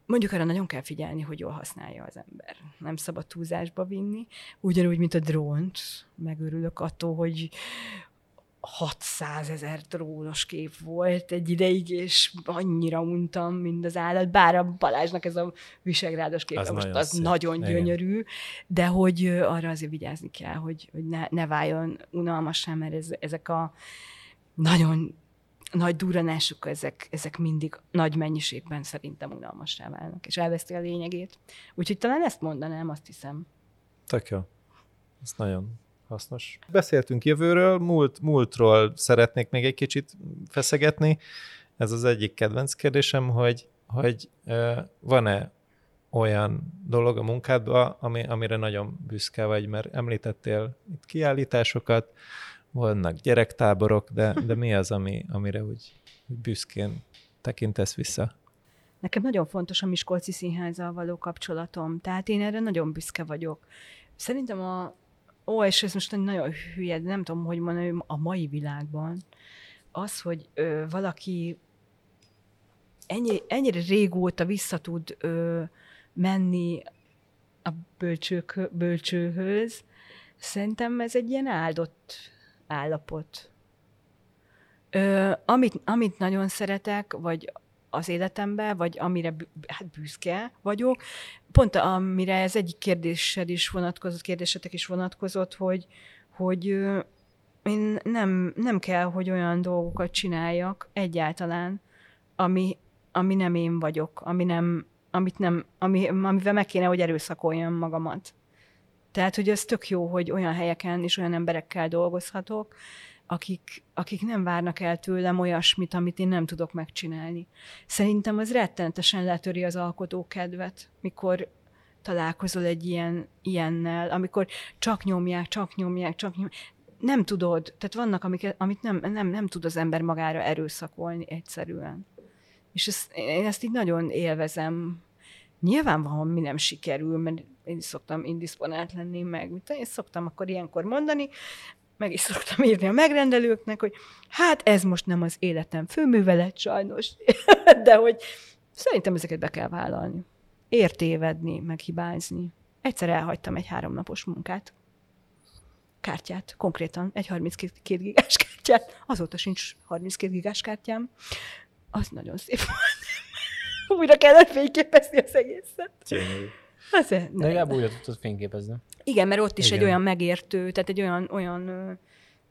Speaker 2: mondjuk arra nagyon kell figyelni, hogy jól használja az ember. Nem szabad túlzásba vinni. Ugyanúgy, mint a drónt. Megörülök attól, hogy, 600 ezer trónos kép volt egy ideig, és annyira untam, mint az állat, bár a Balázsnak ez a visegrádos kép, az most nagyon az szép. nagyon gyönyörű, Igen. de hogy arra azért vigyázni kell, hogy, hogy ne, ne váljon unalmassá, mert ez, ezek a nagyon nagy duranások, ezek, ezek mindig nagy mennyiségben szerintem unalmassá válnak, és elveszti a lényegét. Úgyhogy talán ezt mondanám, azt hiszem.
Speaker 1: Tök jó. Ez nagyon hasznos. Beszéltünk jövőről, múlt, múltról szeretnék még egy kicsit feszegetni. Ez az egyik kedvenc kérdésem, hogy, hogy van-e olyan dolog a munkádban, ami, amire nagyon büszke vagy, mert említettél itt kiállításokat, vannak gyerektáborok, de, de mi az, ami, amire úgy, úgy büszkén tekintesz vissza?
Speaker 2: Nekem nagyon fontos a Miskolci Színházzal való kapcsolatom, tehát én erre nagyon büszke vagyok. Szerintem a, ó, és ez most nagyon hülye, nem tudom, hogy mondani, a mai világban az, hogy ö, valaki ennyi, ennyire régóta vissza tud ö, menni a bölcsők, bölcsőhöz, szerintem ez egy ilyen áldott állapot. Ö, amit, amit nagyon szeretek, vagy az életemben, vagy amire hát büszke vagyok, pont amire ez egyik kérdésed is vonatkozott, kérdésetek is vonatkozott, hogy, hogy én nem, nem kell, hogy olyan dolgokat csináljak egyáltalán, ami, ami nem én vagyok, ami nem, amit nem, ami, amivel meg kéne, hogy erőszakoljam magamat. Tehát, hogy ez tök jó, hogy olyan helyeken és olyan emberekkel dolgozhatok, akik, akik nem várnak el tőlem olyasmit, amit én nem tudok megcsinálni. Szerintem az rettenetesen letöri az alkotó kedvet, mikor találkozol egy ilyen, ilyennel, amikor csak nyomják, csak nyomják, csak nyomják. Nem tudod, tehát vannak, amik, amit nem, nem, nem tud az ember magára erőszakolni egyszerűen. És ezt, én ezt így nagyon élvezem. Nyilván mi nem sikerül, mert én is szoktam indisponált lenni, meg mit én szoktam akkor ilyenkor mondani, meg is szoktam írni a megrendelőknek, hogy hát ez most nem az életem főművelet sajnos, *laughs* de hogy szerintem ezeket be kell vállalni. Értévedni, meg hibázni. Egyszer elhagytam egy háromnapos munkát. Kártyát, konkrétan egy 32 gigás kártyát. Azóta sincs 32 gigás kártyám. Az nagyon szép volt. *laughs* Újra kellett fényképezni az egészet.
Speaker 3: Gyönyörű. Azért, De legalább újra tudtad fényképezni.
Speaker 2: Igen, mert ott is Igen. egy olyan megértő, tehát egy olyan, olyan ö,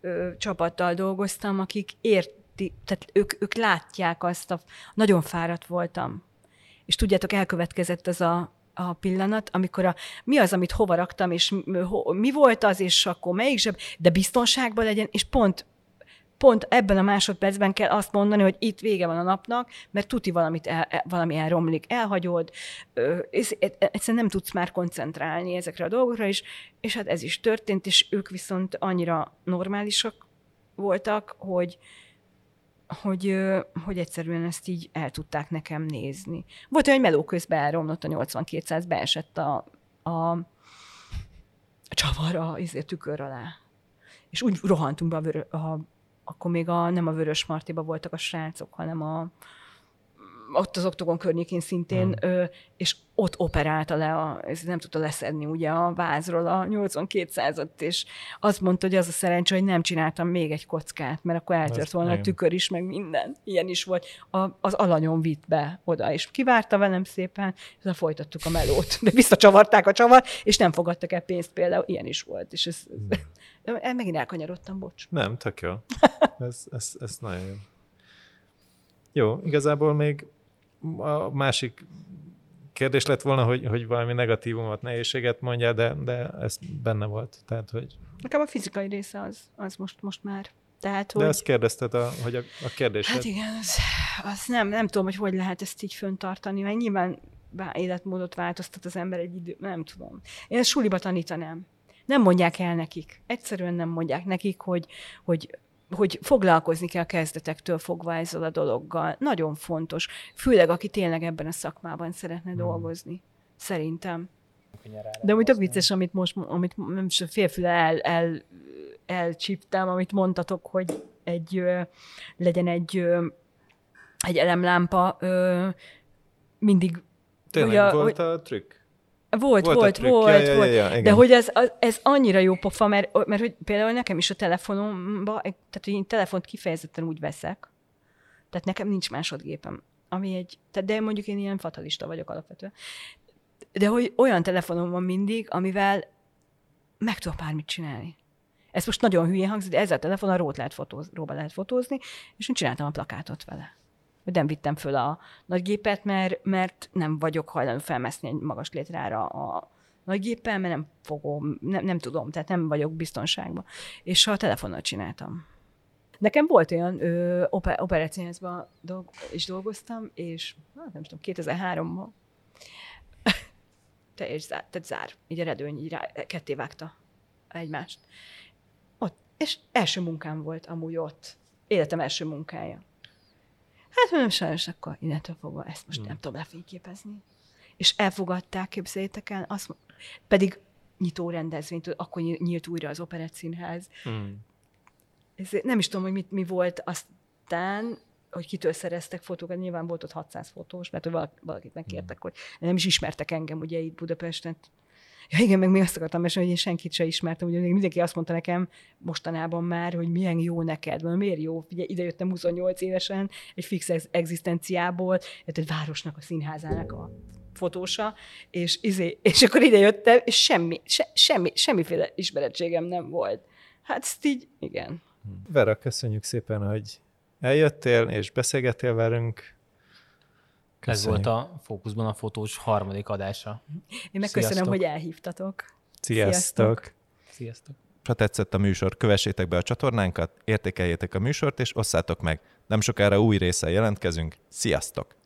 Speaker 2: ö, csapattal dolgoztam, akik érti, tehát ők, ők látják azt, a, nagyon fáradt voltam. És tudjátok, elkövetkezett az a, a pillanat, amikor a, mi az, amit hova raktam, és mi, mi volt az, és akkor melyik zseb, de biztonságban legyen, és pont pont ebben a másodpercben kell azt mondani, hogy itt vége van a napnak, mert tuti valamit el, e, valami elromlik, elhagyod, és e, egyszerűen nem tudsz már koncentrálni ezekre a dolgokra, és, és hát ez is történt, és ők viszont annyira normálisak voltak, hogy, hogy, hogy egyszerűen ezt így el tudták nekem nézni. Volt olyan, hogy meló közben elromlott a 8200, beesett a, a csavar a izé, tükör alá. És úgy rohantunk be a, vörö, a akkor még a, nem a Vörös Martiba voltak a srácok, hanem a, ott az Oktogon környékén szintén, hmm. ö, és ott operálta le, a, ez nem tudta leszedni ugye a vázról a 82 százat, és azt mondta, hogy az a szerencsé, hogy nem csináltam még egy kockát, mert akkor eltört volna a tükör is, meg minden. Ilyen is volt. A, az alanyon vitt be oda, és kivárta velem szépen, és folytattuk a melót. De visszacsavarták a csavar, és nem fogadtak el pénzt például. Ilyen is volt. És ez, hmm. *laughs* megint elkanyarodtam, bocs.
Speaker 1: Nem, tök jó. *laughs* Ez, ez, ez nagyon jó. Jó, igazából még a másik kérdés lett volna, hogy, hogy valami negatívumot, nehézséget mondja, de, de ez benne volt. Tehát, hogy...
Speaker 2: Nekem a fizikai része az, az most, most már. Tehát,
Speaker 1: hogy... De azt kérdezted, a, hogy a, a kérdés.
Speaker 2: Hát igen, az, az nem, nem tudom, hogy hogy lehet ezt így föntartani, mert nyilván életmódot változtat az ember egy idő, nem tudom. Én ezt suliba tanítanám. Nem mondják el nekik. Egyszerűen nem mondják nekik, hogy, hogy hogy foglalkozni kell kezdetektől fogva ezzel a dologgal. Nagyon fontos. Főleg, aki tényleg ebben a szakmában szeretne hmm. dolgozni. Szerintem. De úgy tök vicces, amit most, amit nem is félfüle el, el, elcsíptem, amit mondtatok, hogy egy, legyen egy, egy elemlámpa, mindig...
Speaker 1: Tényleg ugye, volt hogy, a trükk?
Speaker 2: Volt, volt, volt, volt, ja, volt. Ja, ja, ja, de hogy ez, ez annyira jó pofa, mert, mert hogy például nekem is a telefonomba, tehát hogy én telefont kifejezetten úgy veszek, tehát nekem nincs másodgépem, ami egy, tehát de mondjuk én ilyen fatalista vagyok alapvetően, de hogy olyan telefonom van mindig, amivel meg tudok bármit csinálni. Ez most nagyon hülyén hangzik, de ezzel a telefonnal rót lehet róba lehet fotózni, és én csináltam a plakátot vele hogy nem vittem föl a nagygépet, mert, mert nem vagyok hajlandó felmeszni egy magas létrára a nagygéppel, mert nem fogom, nem, nem tudom, tehát nem vagyok biztonságban. És a telefonnal csináltam. Nekem volt olyan ö, operációházban dolg, is dolgoztam, és hát nem tudom, 2003-ban teljes zár, tehát zár, így a redőny így rá, ketté vágta egymást. Ott, és első munkám volt amúgy ott. Életem első munkája. Hát mondom, sajnos akkor innentől fogva ezt most nem tudom lefényképezni. És elfogadták, képzeljétek el, azt, pedig nyitó rendezvényt, akkor ny- nyílt újra az Operett Színház.
Speaker 3: Mm.
Speaker 2: Ez, nem is tudom, hogy mit, mi volt aztán, hogy kitől szereztek fotókat, nyilván volt ott 600 fotós, mert valakit megkértek, hogy nem is ismertek engem ugye itt Budapesten. Ja igen, meg még azt akartam mesélni, hogy én senkit se ismertem, ugye mindenki azt mondta nekem mostanában már, hogy milyen jó neked, van, miért jó, ugye ide jöttem 28 évesen, egy fix ex- egzisztenciából, egy városnak a színházának a fotósa, és, izé, és akkor ide és semmi, se, semmi, semmiféle ismerettségem nem volt. Hát ezt így, igen.
Speaker 1: Vera, köszönjük szépen, hogy eljöttél és beszélgettél velünk.
Speaker 3: Ez volt a Fókuszban a fotós harmadik adása.
Speaker 2: Én megköszönöm,
Speaker 3: Sziasztok.
Speaker 2: hogy elhívtatok.
Speaker 1: Sziasztok!
Speaker 3: Sziasztok!
Speaker 1: Ha tetszett a műsor, kövessétek be a csatornánkat, értékeljétek a műsort, és osszátok meg. Nem sokára új résszel jelentkezünk. Sziasztok!